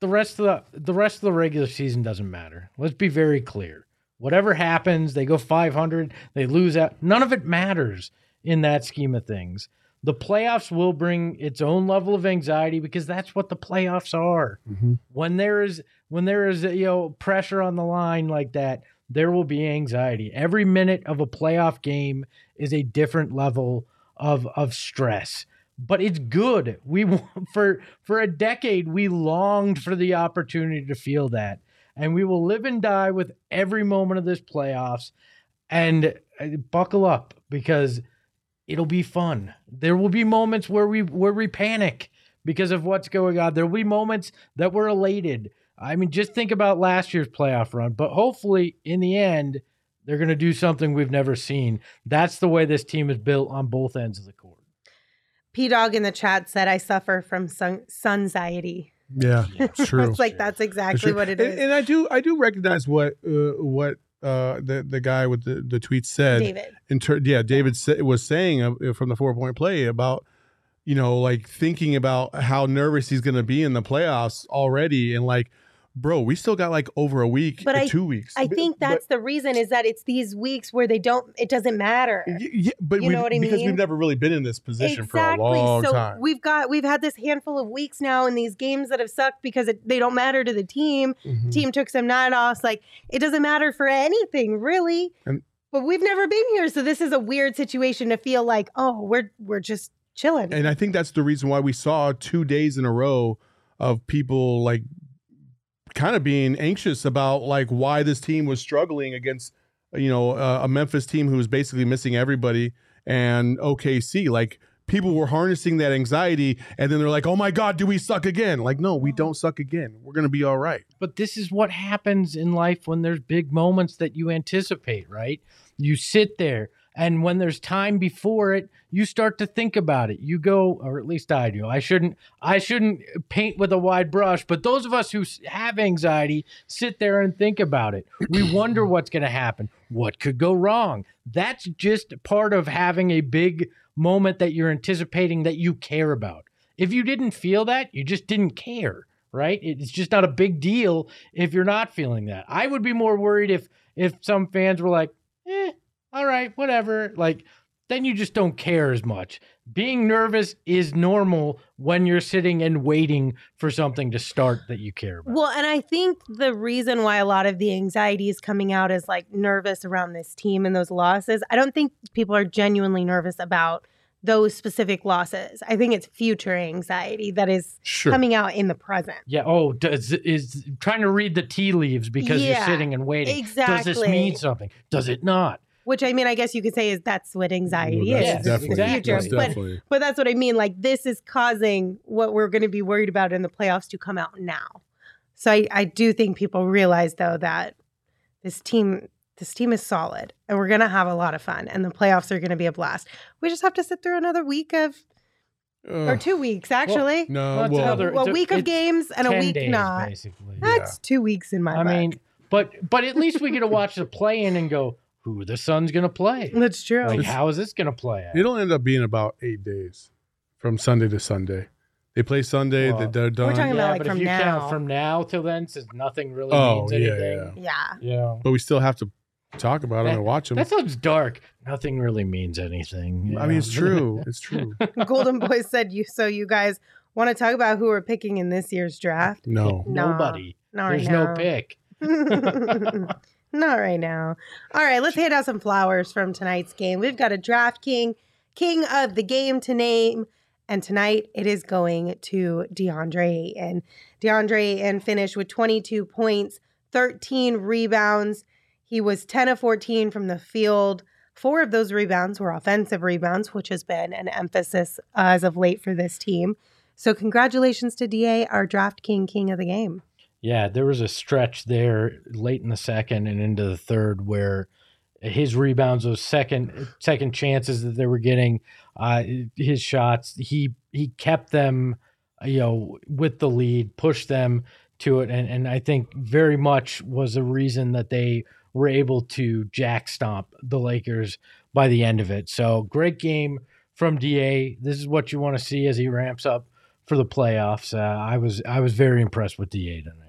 The rest of the the rest of the regular season doesn't matter. Let's be very clear. Whatever happens, they go 500, they lose out. None of it matters in that scheme of things. The playoffs will bring its own level of anxiety because that's what the playoffs are. Mm-hmm. When there is when there is you know pressure on the line like that, there will be anxiety. Every minute of a playoff game is a different level of of stress but it's good. We for for a decade we longed for the opportunity to feel that. And we will live and die with every moment of this playoffs. And uh, buckle up because it'll be fun. There will be moments where we where we panic because of what's going on. There will be moments that we're elated. I mean just think about last year's playoff run but hopefully in the end they're going to do something we've never seen. That's the way this team is built on both ends of the court. P Dog in the chat said, "I suffer from sun anxiety." Yeah, it's true. it's like that's exactly what it is. And, and, I do, I do recognize what, uh, what uh, the the guy with the, the tweet said. David. In ter- yeah, David sa- was saying uh, from the four point play about you know like thinking about how nervous he's going to be in the playoffs already, and like bro, we still got like over a week, but I, two weeks. I think that's but, the reason is that it's these weeks where they don't. It doesn't matter. Yeah, but you know what I mean? Because we've never really been in this position exactly. for a long so time. We've got we've had this handful of weeks now in these games that have sucked because it, they don't matter to the team. Mm-hmm. Team took some night offs. Like it doesn't matter for anything really. And, but we've never been here, so this is a weird situation to feel like, oh, we're we're just chilling. And I think that's the reason why we saw two days in a row of people like kind of being anxious about like why this team was struggling against you know uh, a Memphis team who was basically missing everybody and OKC like people were harnessing that anxiety and then they're like oh my god do we suck again? Like no we don't suck again. We're going to be all right. But this is what happens in life when there's big moments that you anticipate right? You sit there and when there's time before it, you start to think about it. You go, or at least I do. I shouldn't. I shouldn't paint with a wide brush. But those of us who have anxiety sit there and think about it. We wonder what's going to happen. What could go wrong? That's just part of having a big moment that you're anticipating that you care about. If you didn't feel that, you just didn't care, right? It's just not a big deal if you're not feeling that. I would be more worried if if some fans were like, "Eh, all right, whatever. Like, then you just don't care as much. Being nervous is normal when you're sitting and waiting for something to start that you care about. Well, and I think the reason why a lot of the anxiety is coming out is like nervous around this team and those losses. I don't think people are genuinely nervous about those specific losses. I think it's future anxiety that is Sure. coming out in the present. Yeah. Oh, does is trying to read the tea leaves because Yeah, you're sitting and waiting. Exactly. Does this mean something? Does it not? Which I mean, I guess you could say is that's what anxiety Well, is. that's It's the definitely- future. that's But but that's what I mean. Like this is causing what we're going to be worried about in the playoffs to come out now. So I, I do think people realize though that this team this team is solid and we're going to have a lot of fun and the playoffs are going to be a blast. We just have to sit through another week of or two weeks actually. no, Well, well, another- a, a- week of games and a week days, not. basically. That's two weeks in my I book. mean, but but at least we get to watch the play in and go, who the Suns gonna play? that's true. Like, how is this gonna play out? it'll end up being about eight days from Sunday to Sunday. They play Sunday. Well, they're done. talking about, like, but from if you now. count from now till then, since nothing really Oh, means yeah, anything. yeah. yeah. Yeah. but we still have to talk about them and watch them. That sounds dark. Nothing really means anything. I mean, it's true. It's true. Golden Boy said you so you guys want to talk about who we're picking in this year's draft? No. Nah. Nobody. Not There's right no now. pick. Not right now. All right, let's hand out some flowers from tonight's game. We've got a draft king, king of the game to name. And tonight it is going to DeAndre and DeAndre and finished with 22 points, 13 rebounds. He was 10 of 14 from the field. Four of those rebounds were offensive rebounds, which has been an emphasis as of late for this team. So, congratulations to DA, our draft king, king of the game. Yeah, there was a stretch there late in the second and into the third where his rebounds, those second second chances that they were getting, uh, his shots, he he kept them, you know, with the lead, pushed them to it, and and I think very much was a reason that they were able to jack stomp the Lakers by the end of it. So great game from Da. This is what you want to see as he ramps up for the playoffs. Uh, I was I was very impressed with Da tonight.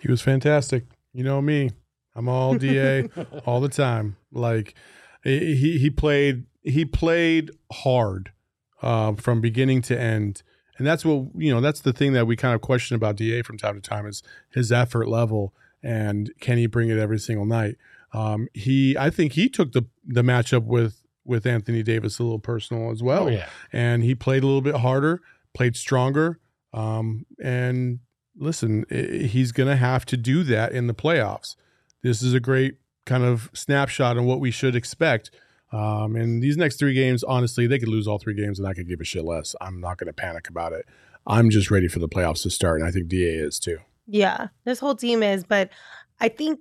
He was fantastic. You know me. I'm all DA all the time. Like he he played he played hard uh, from beginning to end, and that's what you know. That's the thing that we kind of question about Da from time to time is his effort level and can he bring it every single night. Um, he I think he took the the matchup with with Anthony Davis a little personal as well oh yeah. and he played a little bit harder, played stronger. Um, and listen, he's going to have to do that in the playoffs. This is a great kind of snapshot on what we should expect. Um, and these next three games, honestly, they could lose all three games, and I could give a shit less. I'm not going to panic about it. I'm just ready for the playoffs to start, and I think Da is too. Yeah, this whole team is, but I think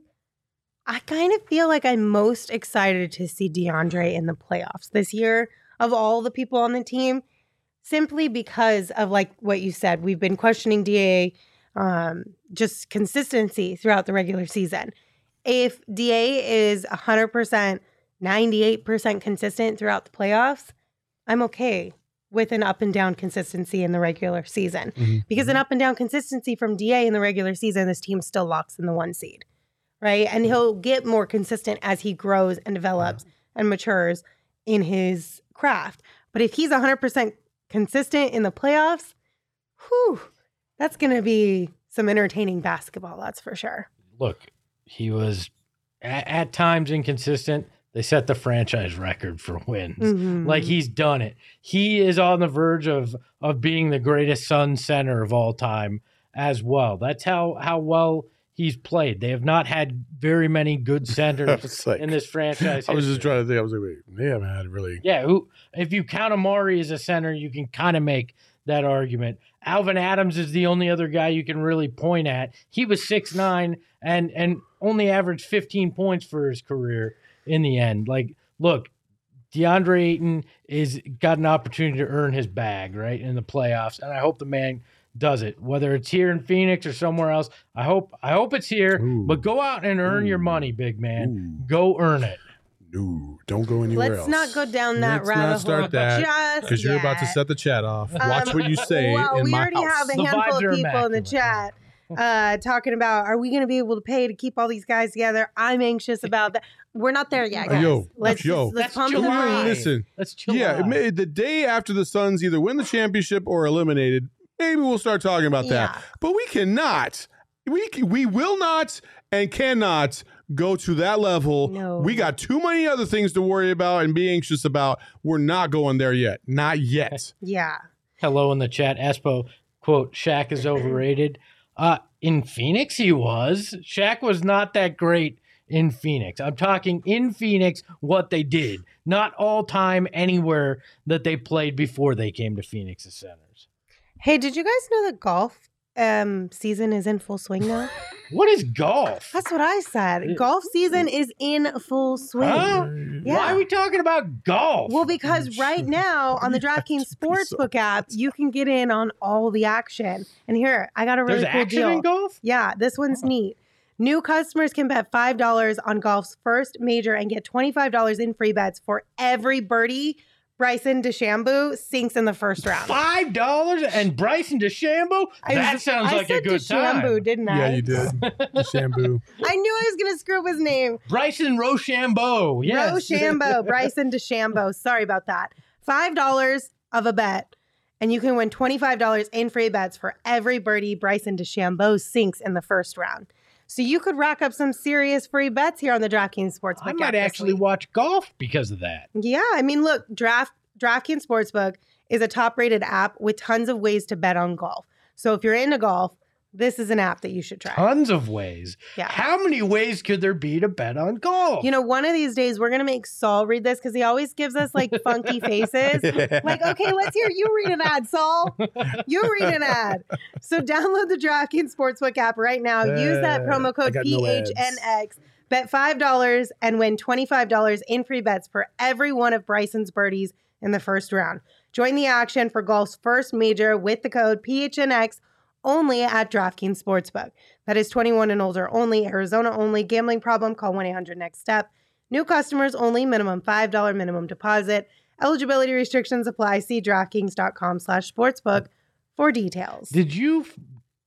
I kind of feel like I'm most excited to see DeAndre in the playoffs this year of all the people on the team, simply because of like what you said. We've been questioning DA um, just consistency throughout the regular season. If DA is 100%, 98% consistent throughout the playoffs, I'm okay with an up and down consistency in the regular season mm-hmm. because an mm-hmm. up and down consistency from DA in the regular season, this team still locks in the one seed, right? And mm-hmm. he'll get more consistent as he grows and develops and matures in his craft. But if he's 100% consistent in the playoffs, whew, that's going to be some entertaining basketball, that's for sure. Look, he was at, at times inconsistent. They set the franchise record for wins. Mhm. Like he's done it. He is on the verge of of being the greatest Sun center of all time as well. That's how how well he's played. They have not had very many good centers like- in this franchise. I was just trying to think. I was like, wait, they haven't had really. Yeah, who if you count Amar'e as a center, you can kind of make that argument. Alvin Adams is the only other guy you can really point at. He was six nine and and only averaged 15 points for his career in the end. Like, look, DeAndre Ayton is got an opportunity to earn his bag, right, in the playoffs. And I hope the man does it, whether it's here in Phoenix or somewhere else. I hope I hope it's here, Ooh. but go out and earn your money, big man. Ooh. Go earn it. No, don't go anywhere Let's else. not go down that Let's not start hole that, because you're about to yet. set the chat off. Watch Um, what you say well, in we my already house. have a The handful vibes of are people in the immaculate. chat uh, talking about are we going to be able to pay to keep all these guys together? I'm anxious about that. We're not there yet, Uh, guys. yo, let's yo. just, let's That's pump the July. brakes. Listen, Let's chill yeah, it may, the day after the Suns either win the championship or eliminated, maybe we'll start talking about that. Yeah. But we cannot, we we will not and cannot go to that level. No. We got too many other things to worry about and be anxious about. We're not going there yet. Not yet. Yeah. Hello in the chat. Espo, quote, Shaq is overrated. Uh, in Phoenix, he was. Shaq was not that great in Phoenix. I'm talking in Phoenix, what they did, not all time anywhere that they played before they came to Phoenix's centers. Hey, did you guys know that golf um, season is in full swing now? What is golf? That's what I said. Golf season is in full swing. Huh? Yeah. Why are we talking about golf? Well, because right now on the DraftKings Sportsbook app, you can get in on all the action. And here, I got a really There's cool action deal. in golf? Yeah, this one's neat. New customers can bet $5 on golf's first major and get $25 in free bets for every birdie Bryson DeChambeau sinks in the first round. Five dollars and Bryson DeChambeau? I That was- sounds I like a said good DeChambeau, time. didn't I? Yeah, you did. Shampoo. I knew I was going to screw up his name. Bryson Rochambeau. Yes. Rochambeau, Bryson DeChambeau. Sorry about that. $5 of a bet. And you can win $25 in free bets for every birdie Bryson DeChambeau sinks in the first round. So you could rack up some serious free bets here on the DraftKings Sportsbook. I app might actually watch golf because of that. Yeah, I mean, look, Draft DraftKings Sportsbook is a top-rated app with tons of ways to bet on golf. So if you're into golf, this is an app that you should try. Tons of ways. Yeah. How many ways could there be to bet on golf? You know, one of these days we're gonna make Saul read this because he always gives us like funky faces. Like, okay, let's hear you read an ad, Saul. You read an ad. So download the DraftKings Sportsbook app right now. Use that promo code got no. PHNX. Bet $5 and win $25 in free bets for every one of Bryson's birdies in the first round. Join the action for golf's first major with the code PHNX only at DraftKings Sportsbook. That is 21 and older only, Arizona only. Gambling problem? Call 1 800 NEXT STEP. New customers only. Minimum $5 minimum deposit. Eligibility restrictions apply. See DraftKings.com slash sportsbook for details. Did you f-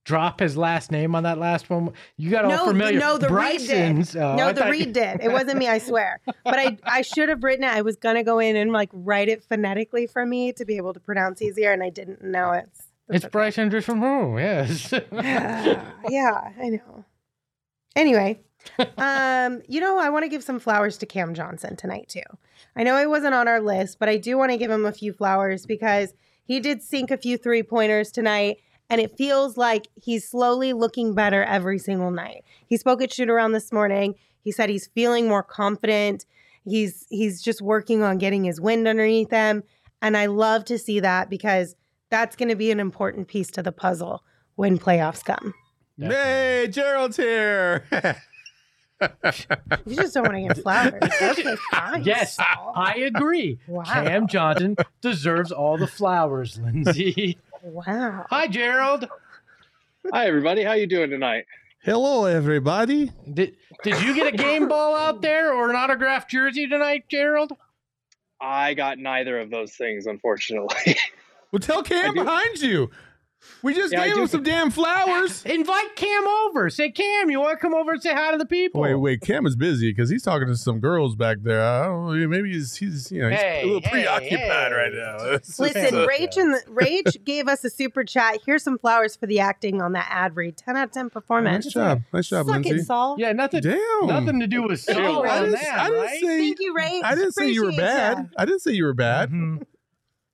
drop his last name on that last one? You got all no, familiar. no, the read did. Oh, no, I the thought you- did. It wasn't me, I swear. But I, I should have written it. I was gonna go in and like write it phonetically for me to be able to pronounce easier, and I didn't know it's. It's Bryce Andrews from home. Yes. yeah, I know. Anyway, um, you know, I want to give some flowers to Cam Johnson tonight too. I know he wasn't on our list, but I do want to give him a few flowers because he did sink a few three pointers tonight, and it feels like he's slowly looking better every single night. He spoke at shoot around this morning. He said he's feeling more confident. He's he's just working on getting his wind underneath him, and I love to see that because that's going to be an important piece to the puzzle when playoffs come. hey, Gerald's here. You just don't want to get flowers. Okay, fine. yes, I agree. Wow. Cam Johnson deserves all the flowers, Lindsay. Wow. Hi, Gerald. Hi everybody, how you doing tonight? Hello, everybody. Did, did you get a game ball out there or an autographed jersey tonight, Gerald? I got neither of those things, unfortunately. Well, tell Cam behind you. We just Yeah, gave him some damn flowers. Invite Cam over. Say, Cam, you want to come over and say hi to the people? Wait, wait. Cam is busy because he's talking to some girls back there. I don't know. Maybe he's he's you know he's Hey, a little hey, preoccupied hey. right now. It's Listen, Rach and Rach gave us a super chat. Here's some flowers for the acting on that ad read. 10 out of 10 performance. nice job, nice job, Suck Lindsay. it, Saul. Yeah, nothing. Damn, Nothing to do with Ew. Saul I on didn't, that, I didn't right? say. Thank you, Rach. I didn't say you were bad. ya. I didn't say you were bad. Mhm.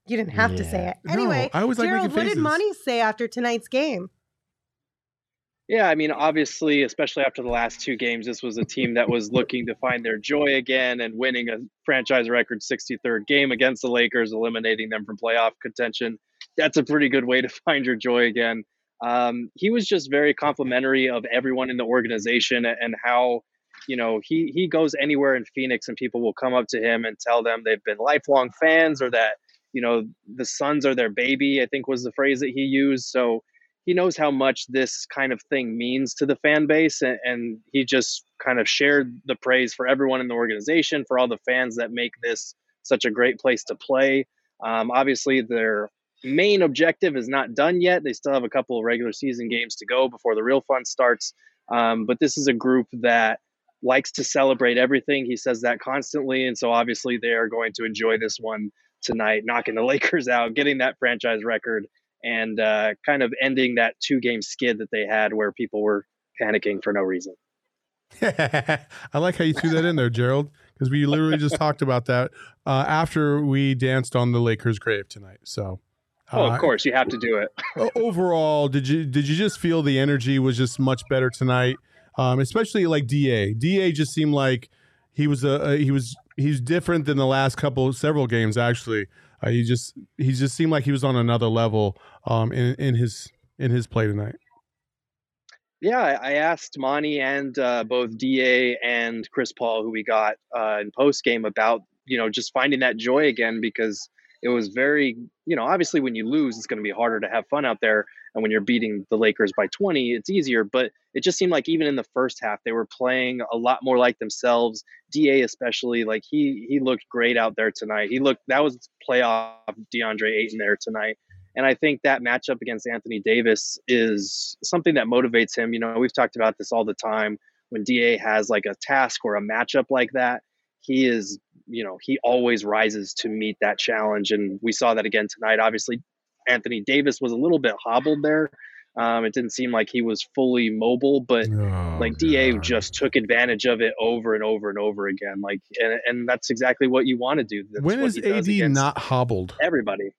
You didn't have to say Yeah. it. No, Anyway, I always like Gerald, making what did faces. Monty say after tonight's game? yeah, I mean, obviously, especially after the last two games, this was a team that was looking to find their joy again and winning a franchise record 63rd game against the Lakers, eliminating them from playoff contention. That's a pretty good way to find your joy again. Um, he was just very complimentary of everyone in the organization and how, you know, he he goes anywhere in Phoenix and people will come up to him and tell them they've been lifelong fans or that you know the Suns are their baby. I think was the phrase that he used. So he knows how much this kind of thing means to the fan base, and, and he just kind of shared the praise for everyone in the organization, for all the fans that make this such a great place to play. Um, obviously, they're main objective is not done yet. They still have a couple of regular season games to go before the real fun starts. Um, but this is a group that likes to celebrate everything. He says that constantly. And so obviously they are going to enjoy this one tonight, knocking the Lakers out, getting that franchise record, and uh, kind of ending that two game skid that they had where people were panicking for no reason. I like how you threw that in there, Gerald, because we literally just talked about that uh, after we danced on the Lakers' grave tonight. So, uh, oh, of course, you have to do it. overall, did you did you just feel the energy was just much better tonight? Um, especially like Da. Da just seemed like he was a, a he was he's different than the last couple several games. Actually, uh, he just he just seemed like he was on another level um, in in his in his play tonight. Yeah, I asked Monty and uh, both Da and Chris Paul, who we got uh, in post game, about you know just finding that joy again because it was very you know obviously when you lose it's going to be harder to have fun out there and when you're beating the Lakers by 20 it's easier but it just seemed like even in the first half they were playing a lot more like themselves Da especially like he he looked great out there tonight he looked that was playoff DeAndre Ayton there tonight and I think that matchup against Anthony Davis is something that motivates him. You know, we've talked about this all the time. When DA has like a task or a matchup like that, he is, you know, he always rises to meet that challenge. And we saw that again tonight. Obviously, Anthony Davis was a little bit hobbled there. Um, it didn't seem like he was fully mobile, but oh, like Da just took advantage of it over and over and over again. Like, and, and that's exactly what you want to do. That's when is AD not hobbled? Everybody.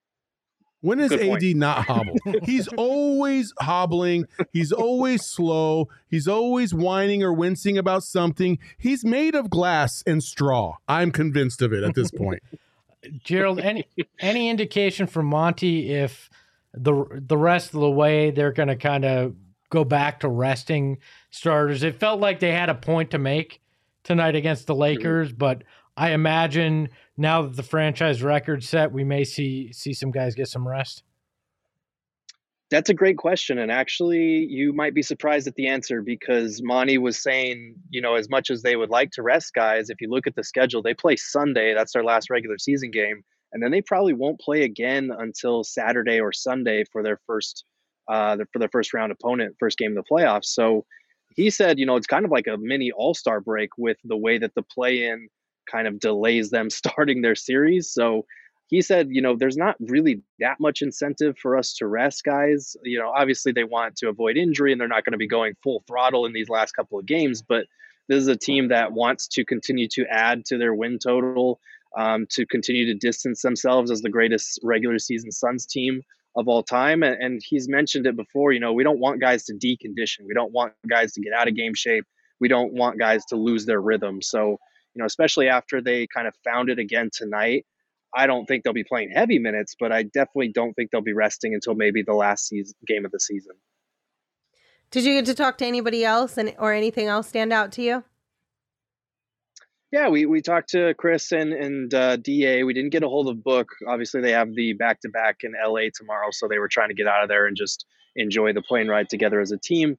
When is AD not hobbled? He's always hobbling. He's always slow. He's always whining or wincing about something. He's made of glass and straw. I'm convinced of it at this point. Gerald, any any indication from Monty if the the rest of the way they're going to kind of go back to resting starters? It felt like they had a point to make tonight against the mm-hmm. Lakers, but I imagine now that the franchise record set, we may see see some guys get some rest. That's a great question, and actually, you might be surprised at the answer because Monty was saying, you know, as much as they would like to rest guys, if you look at the schedule, they play Sunday. That's their last regular season game, and then they probably won't play again until Saturday or Sunday for their first, uh, for their first round opponent, first game of the playoffs. So he said, you know, it's kind of like a mini All Star break with the way that the play in kind of delays them starting their series. So he said, you know, there's not really that much incentive for us to rest guys. You know, obviously they want to avoid injury and they're not going to be going full throttle in these last couple of games, but this is a team that wants to continue to add to their win total, um, to continue to distance themselves as the greatest regular season Suns team of all time. And, and he's mentioned it before, you know, we don't want guys to decondition. We don't want guys to get out of game shape. We don't want guys to lose their rhythm. So, you know, especially after they kind of found it again tonight. I don't think they'll be playing heavy minutes, but I definitely don't think they'll be resting until maybe the last season, game of the season. Did you get to talk to anybody else and or anything else stand out to you? Yeah, we, we talked to Chris and and uh, Da. We didn't get a hold of Book. Obviously, they have the back to back in LA tomorrow, so they were trying to get out of there and just enjoy the plane ride together as a team.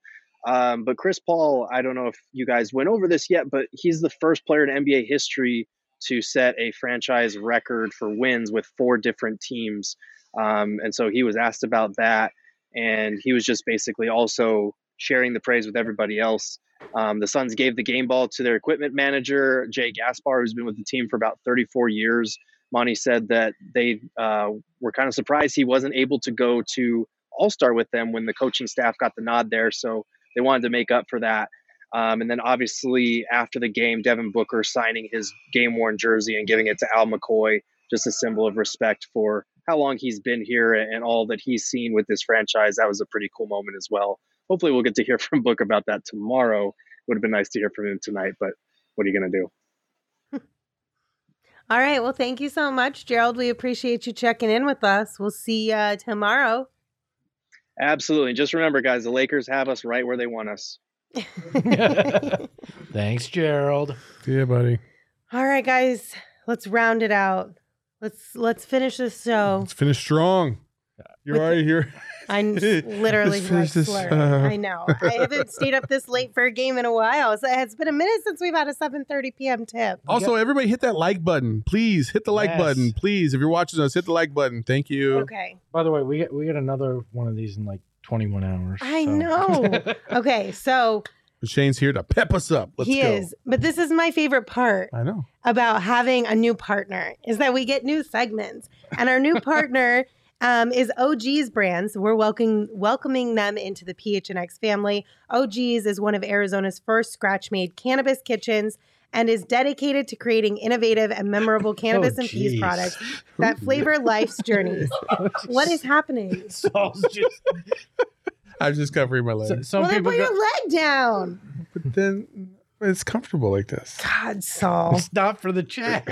Um, but Chris Paul, I don't know if you guys went over this yet, but he's the first player in NBA history to set a franchise record for wins with four different teams. Um, and so he was asked about that, and he was just basically also sharing the praise with everybody else. Um, the Suns gave the game ball to their equipment manager, Jay Gaspar, who's been with the team for about 34 years. Monty said that they uh, were kind of surprised he wasn't able to go to All Star with them when the coaching staff got the nod there. So they wanted to make up for that. Um, and then obviously after the game, Devin Booker signing his game worn jersey and giving it to Al McCoy, just a symbol of respect for how long he's been here and all that he's seen with this franchise. That was a pretty cool moment as well. Hopefully, we'll get to hear from Book about that tomorrow. Would have been nice to hear from him tonight, but what are you going to do? All right. Well, thank you so much, Gerald. We appreciate you checking in with us. We'll see you tomorrow. Absolutely. Just remember, guys, the Lakers have us right where they want us. Thanks, Gerald. Yeah, buddy. All right, guys, let's round it out. Let's let's finish this show. Let's finish strong. You're With already here. I n- literally Let's like finish this, uh, I know. I haven't stayed up this late for a game in a while. So it's been a minute since we've had a 7:30 p.m. tip. Also, everybody hit that like button. Please hit the like Yes. button. Please, if you're watching us, hit the like button. Thank you. Okay. By the way, we get we get another one of these in like 21 hours. I so. know. Okay, so Shane's here to pep us up. Let's he go. is. But this is my favorite part I know. about having a new partner is that we get new segments. And our new partner um, is OGeez Brands. We're welcoming welcoming them into the PHNX family. OGeez is one of Arizona's first scratch-made cannabis kitchens and is dedicated to creating innovative and memorable cannabis Oh, and peas geez. products that flavor life's journeys. What is happening? Saul's just I'm just covering my leg. so- some well, then people put go, your leg down. but then it's comfortable like this. God, Saul. stop for the chat.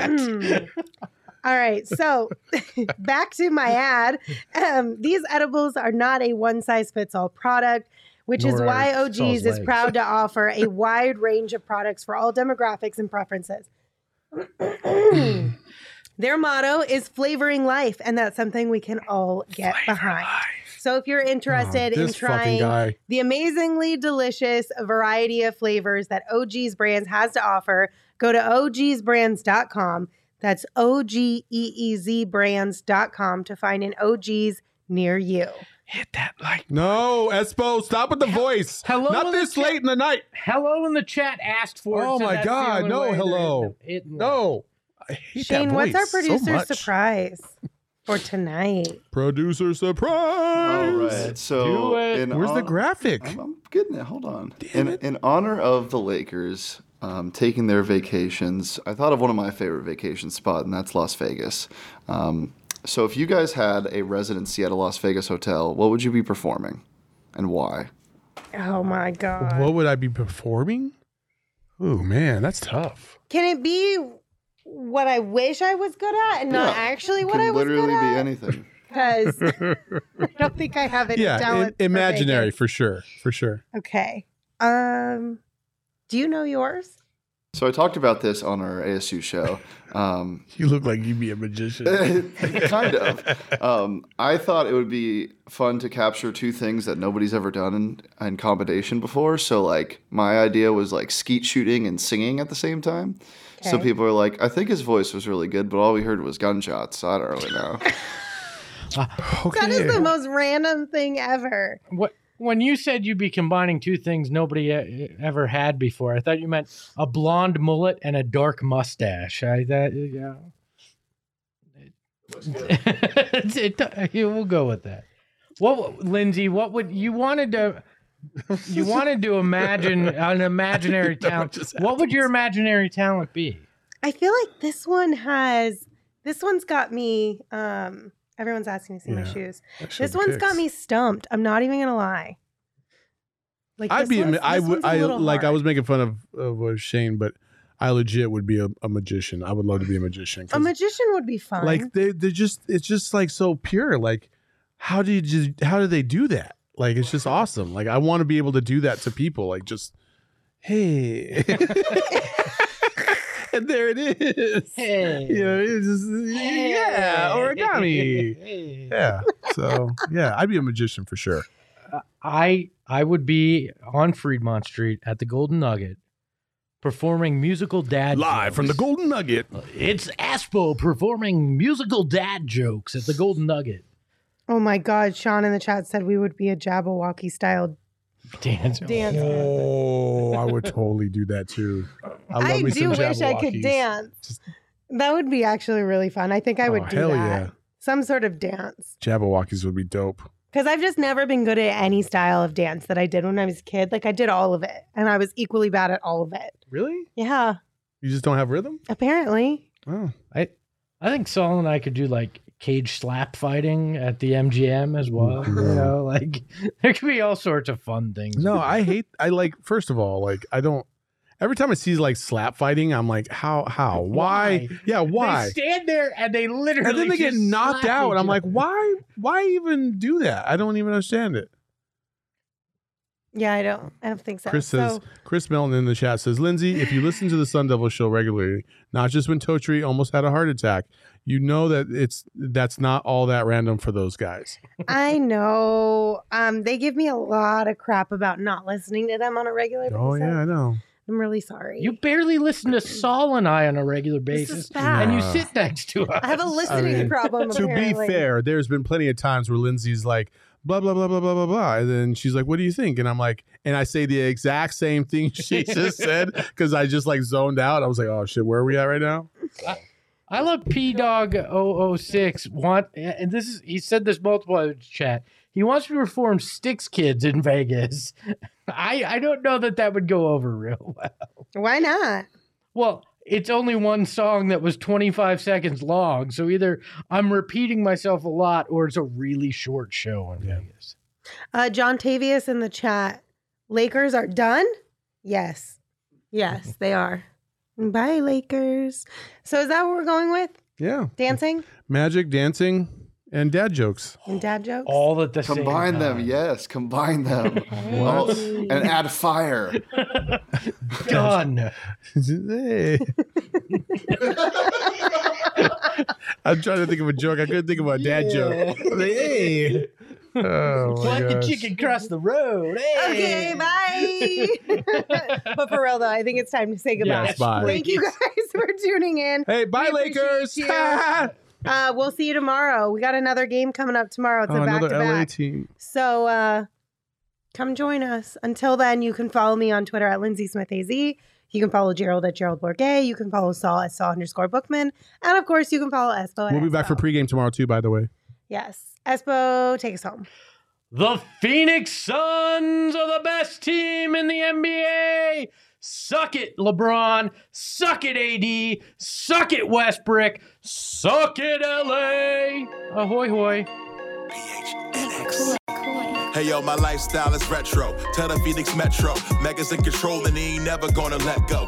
All right, so back to my ad. Um, these edibles are not a one size fits all product, which is Nor are why OGeez is legs. proud to offer a wide range of products for all demographics and preferences. Their motto is flavoring life, and that's something we can all get behind. So if you're interested Oh, in trying the amazingly delicious variety of flavors that OGeez Brands has to offer, go to ogeezbrands.com. That's O G E E Z brands.com to find an OGeez near you. Hit that like. No, Espo, stop with the voice. hello Not this chat. late in the night. Hello in the chat asked for. it, Oh so my God, no hello. hitting that. No. I hate Shane, that what's our voice so surprise for tonight? Producer surprise. All right. So, Do it. in Where's the graphic? I'm, I'm getting it. Hold on. Damn in, it. in honor of the Lakers um, taking their vacations, I thought of one of my favorite vacation spots, and that's Las Vegas. Um, so, if you guys had a residency at a Las Vegas hotel, what would you be performing, and why? Oh my God. What would I be performing? Oh man, that's tough. Can it be what I wish I was good at and not Yeah, actually what I could was literally be anything. Because I don't think I have any yeah, talent. im- for imaginary Vegas. for sure, for sure. Okay. Um, do you know yours? So I talked about this on our ASU show. Um, You look like you'd be a magician. kind of. Um, I thought it would be fun to capture two things that nobody's ever done in, in combination before. So, like, my idea was like skeet shooting and singing at the same time. So people are like, I think his voice was really good, but all we heard was gunshots. So I don't really know. okay. That is the most random thing ever. What when you said you'd be combining two things nobody e- ever had before, I thought you meant a blonde mullet and a dark mustache. I that yeah. It's- it- yeah, we'll go with that. What Lindsay? What would you wanted to? You wanted to imagine an imaginary No, talent. just What would your imaginary talent be? I feel like this one has. This one's got me. Um, everyone's asking to see my shoes. This one's got me stumped. I'm not even gonna lie. Like I'd be. I would. I a I little like. I was making fun of of uh, Shane, but I legit would be a, a magician. I would love to be a magician. A magician would be fun. like they they just it's just like so pure. Like how do you just how do they do that? Like it's just awesome. Like I want to be able to do that to people. Like just hey. and there it is. Hey. You know, it's just yeah, origami. Hey. Yeah. So yeah, I'd be a magician for sure. Uh, I I would be on Fremont Street at the Golden Nugget performing musical dad Live from the. Golden Nugget. Uh, it's Espo performing musical dad jokes at the Golden Nugget. oh my god, Sean in the chat said we would be a Jabbawockeez style Dance. dance. Oh, I would totally do that too. I, love I, me do some wish I could dance. Just- that would be actually really fun. I think I oh, would Oh, do hell that. yeah. Some sort of dance. Jabbawockeez would be dope. Because I've just never been good at any style of dance that I did when I was a kid. Like I did all of it, and I was equally bad at all of it. Really? Yeah, You just don't have rhythm? apparently. Oh. I I think Saul and I could do like cage slap fighting at the MGM as well. You know, like there could be all sorts of fun things. No, I hate I like first of all, like I don't every time I see like slap fighting, I'm like, how how? Why? Why? Yeah, why? They stand there and they literally and then they get knocked out. each I'm like, why why even do that? I don't even understand it. Yeah, I don't. I don't think so. Chris says, So- Chris Melton in the chat says, Lindsay, if you listen to the Sun Devil show regularly, not just when Totri almost had a heart attack, you know that it's that's not all that random for those guys. I know. Um, they give me a lot of crap about not listening to them on a regular basis. Oh yeah, I know. I'm really sorry. You barely listen to Saul and I on a regular This basis, is bad. and you sit next to us. I have a listening mean, problem. to be fair, there's been plenty of times where Lindsay's like, blah, blah, blah, blah, blah, blah, blah. And then she's like, what do you think? And I'm like, and I say the exact same thing she just said because I just like zoned out. I was like, oh shit, where are we at right now? I love P Dog 006 want and this is he said this multiple in chat. He wants to perform Sticks Kids in Vegas. I I don't know that that would go over real well. Why not? Well, it's only one song that was 25 seconds long, so either I'm repeating myself a lot or it's a really short show in Vegas. Uh, John Tavius in the chat. Lakers are done? Yes. Yes, they are. Bye, Lakers. So is that what we're going with? Yeah. Dancing Magic, dancing, and dad jokes. and dad jokes? All at the same Combine them, yes, combine them. Oh, and add fire. Done. hey. I'm trying to think of a joke. I couldn't think of a dad joke. I'm like, hey. Oh, my Let the gosh. chicken cross the road. Hey. Okay, bye. but for real though, I think it's time to say goodbye. Yes, bye. Thank you guys for tuning in. Hey, bye, We Lakers. you. Uh, we'll see you tomorrow. We got another game coming up tomorrow. It's Oh, a back another to LA back. team. So uh, come join us. Until then, you can follow me on Twitter at Lindsay Smith AZ. You can follow Gerald at Gerald Bourguet. You can follow Saul at Saul underscore Bookman. And of course, you can follow Espo at We'll be back for pregame tomorrow, too, by the way. Yes. Espo, take us home. The Phoenix Suns are the best team in the NBA. Suck it, LeBron. Suck it, AD. Suck it, Westbrook. Suck it, LA. Ahoy, hoy. Hey yo, my lifestyle is retro. Tell the Phoenix Metro. Megas in control and he ain't never gonna let go.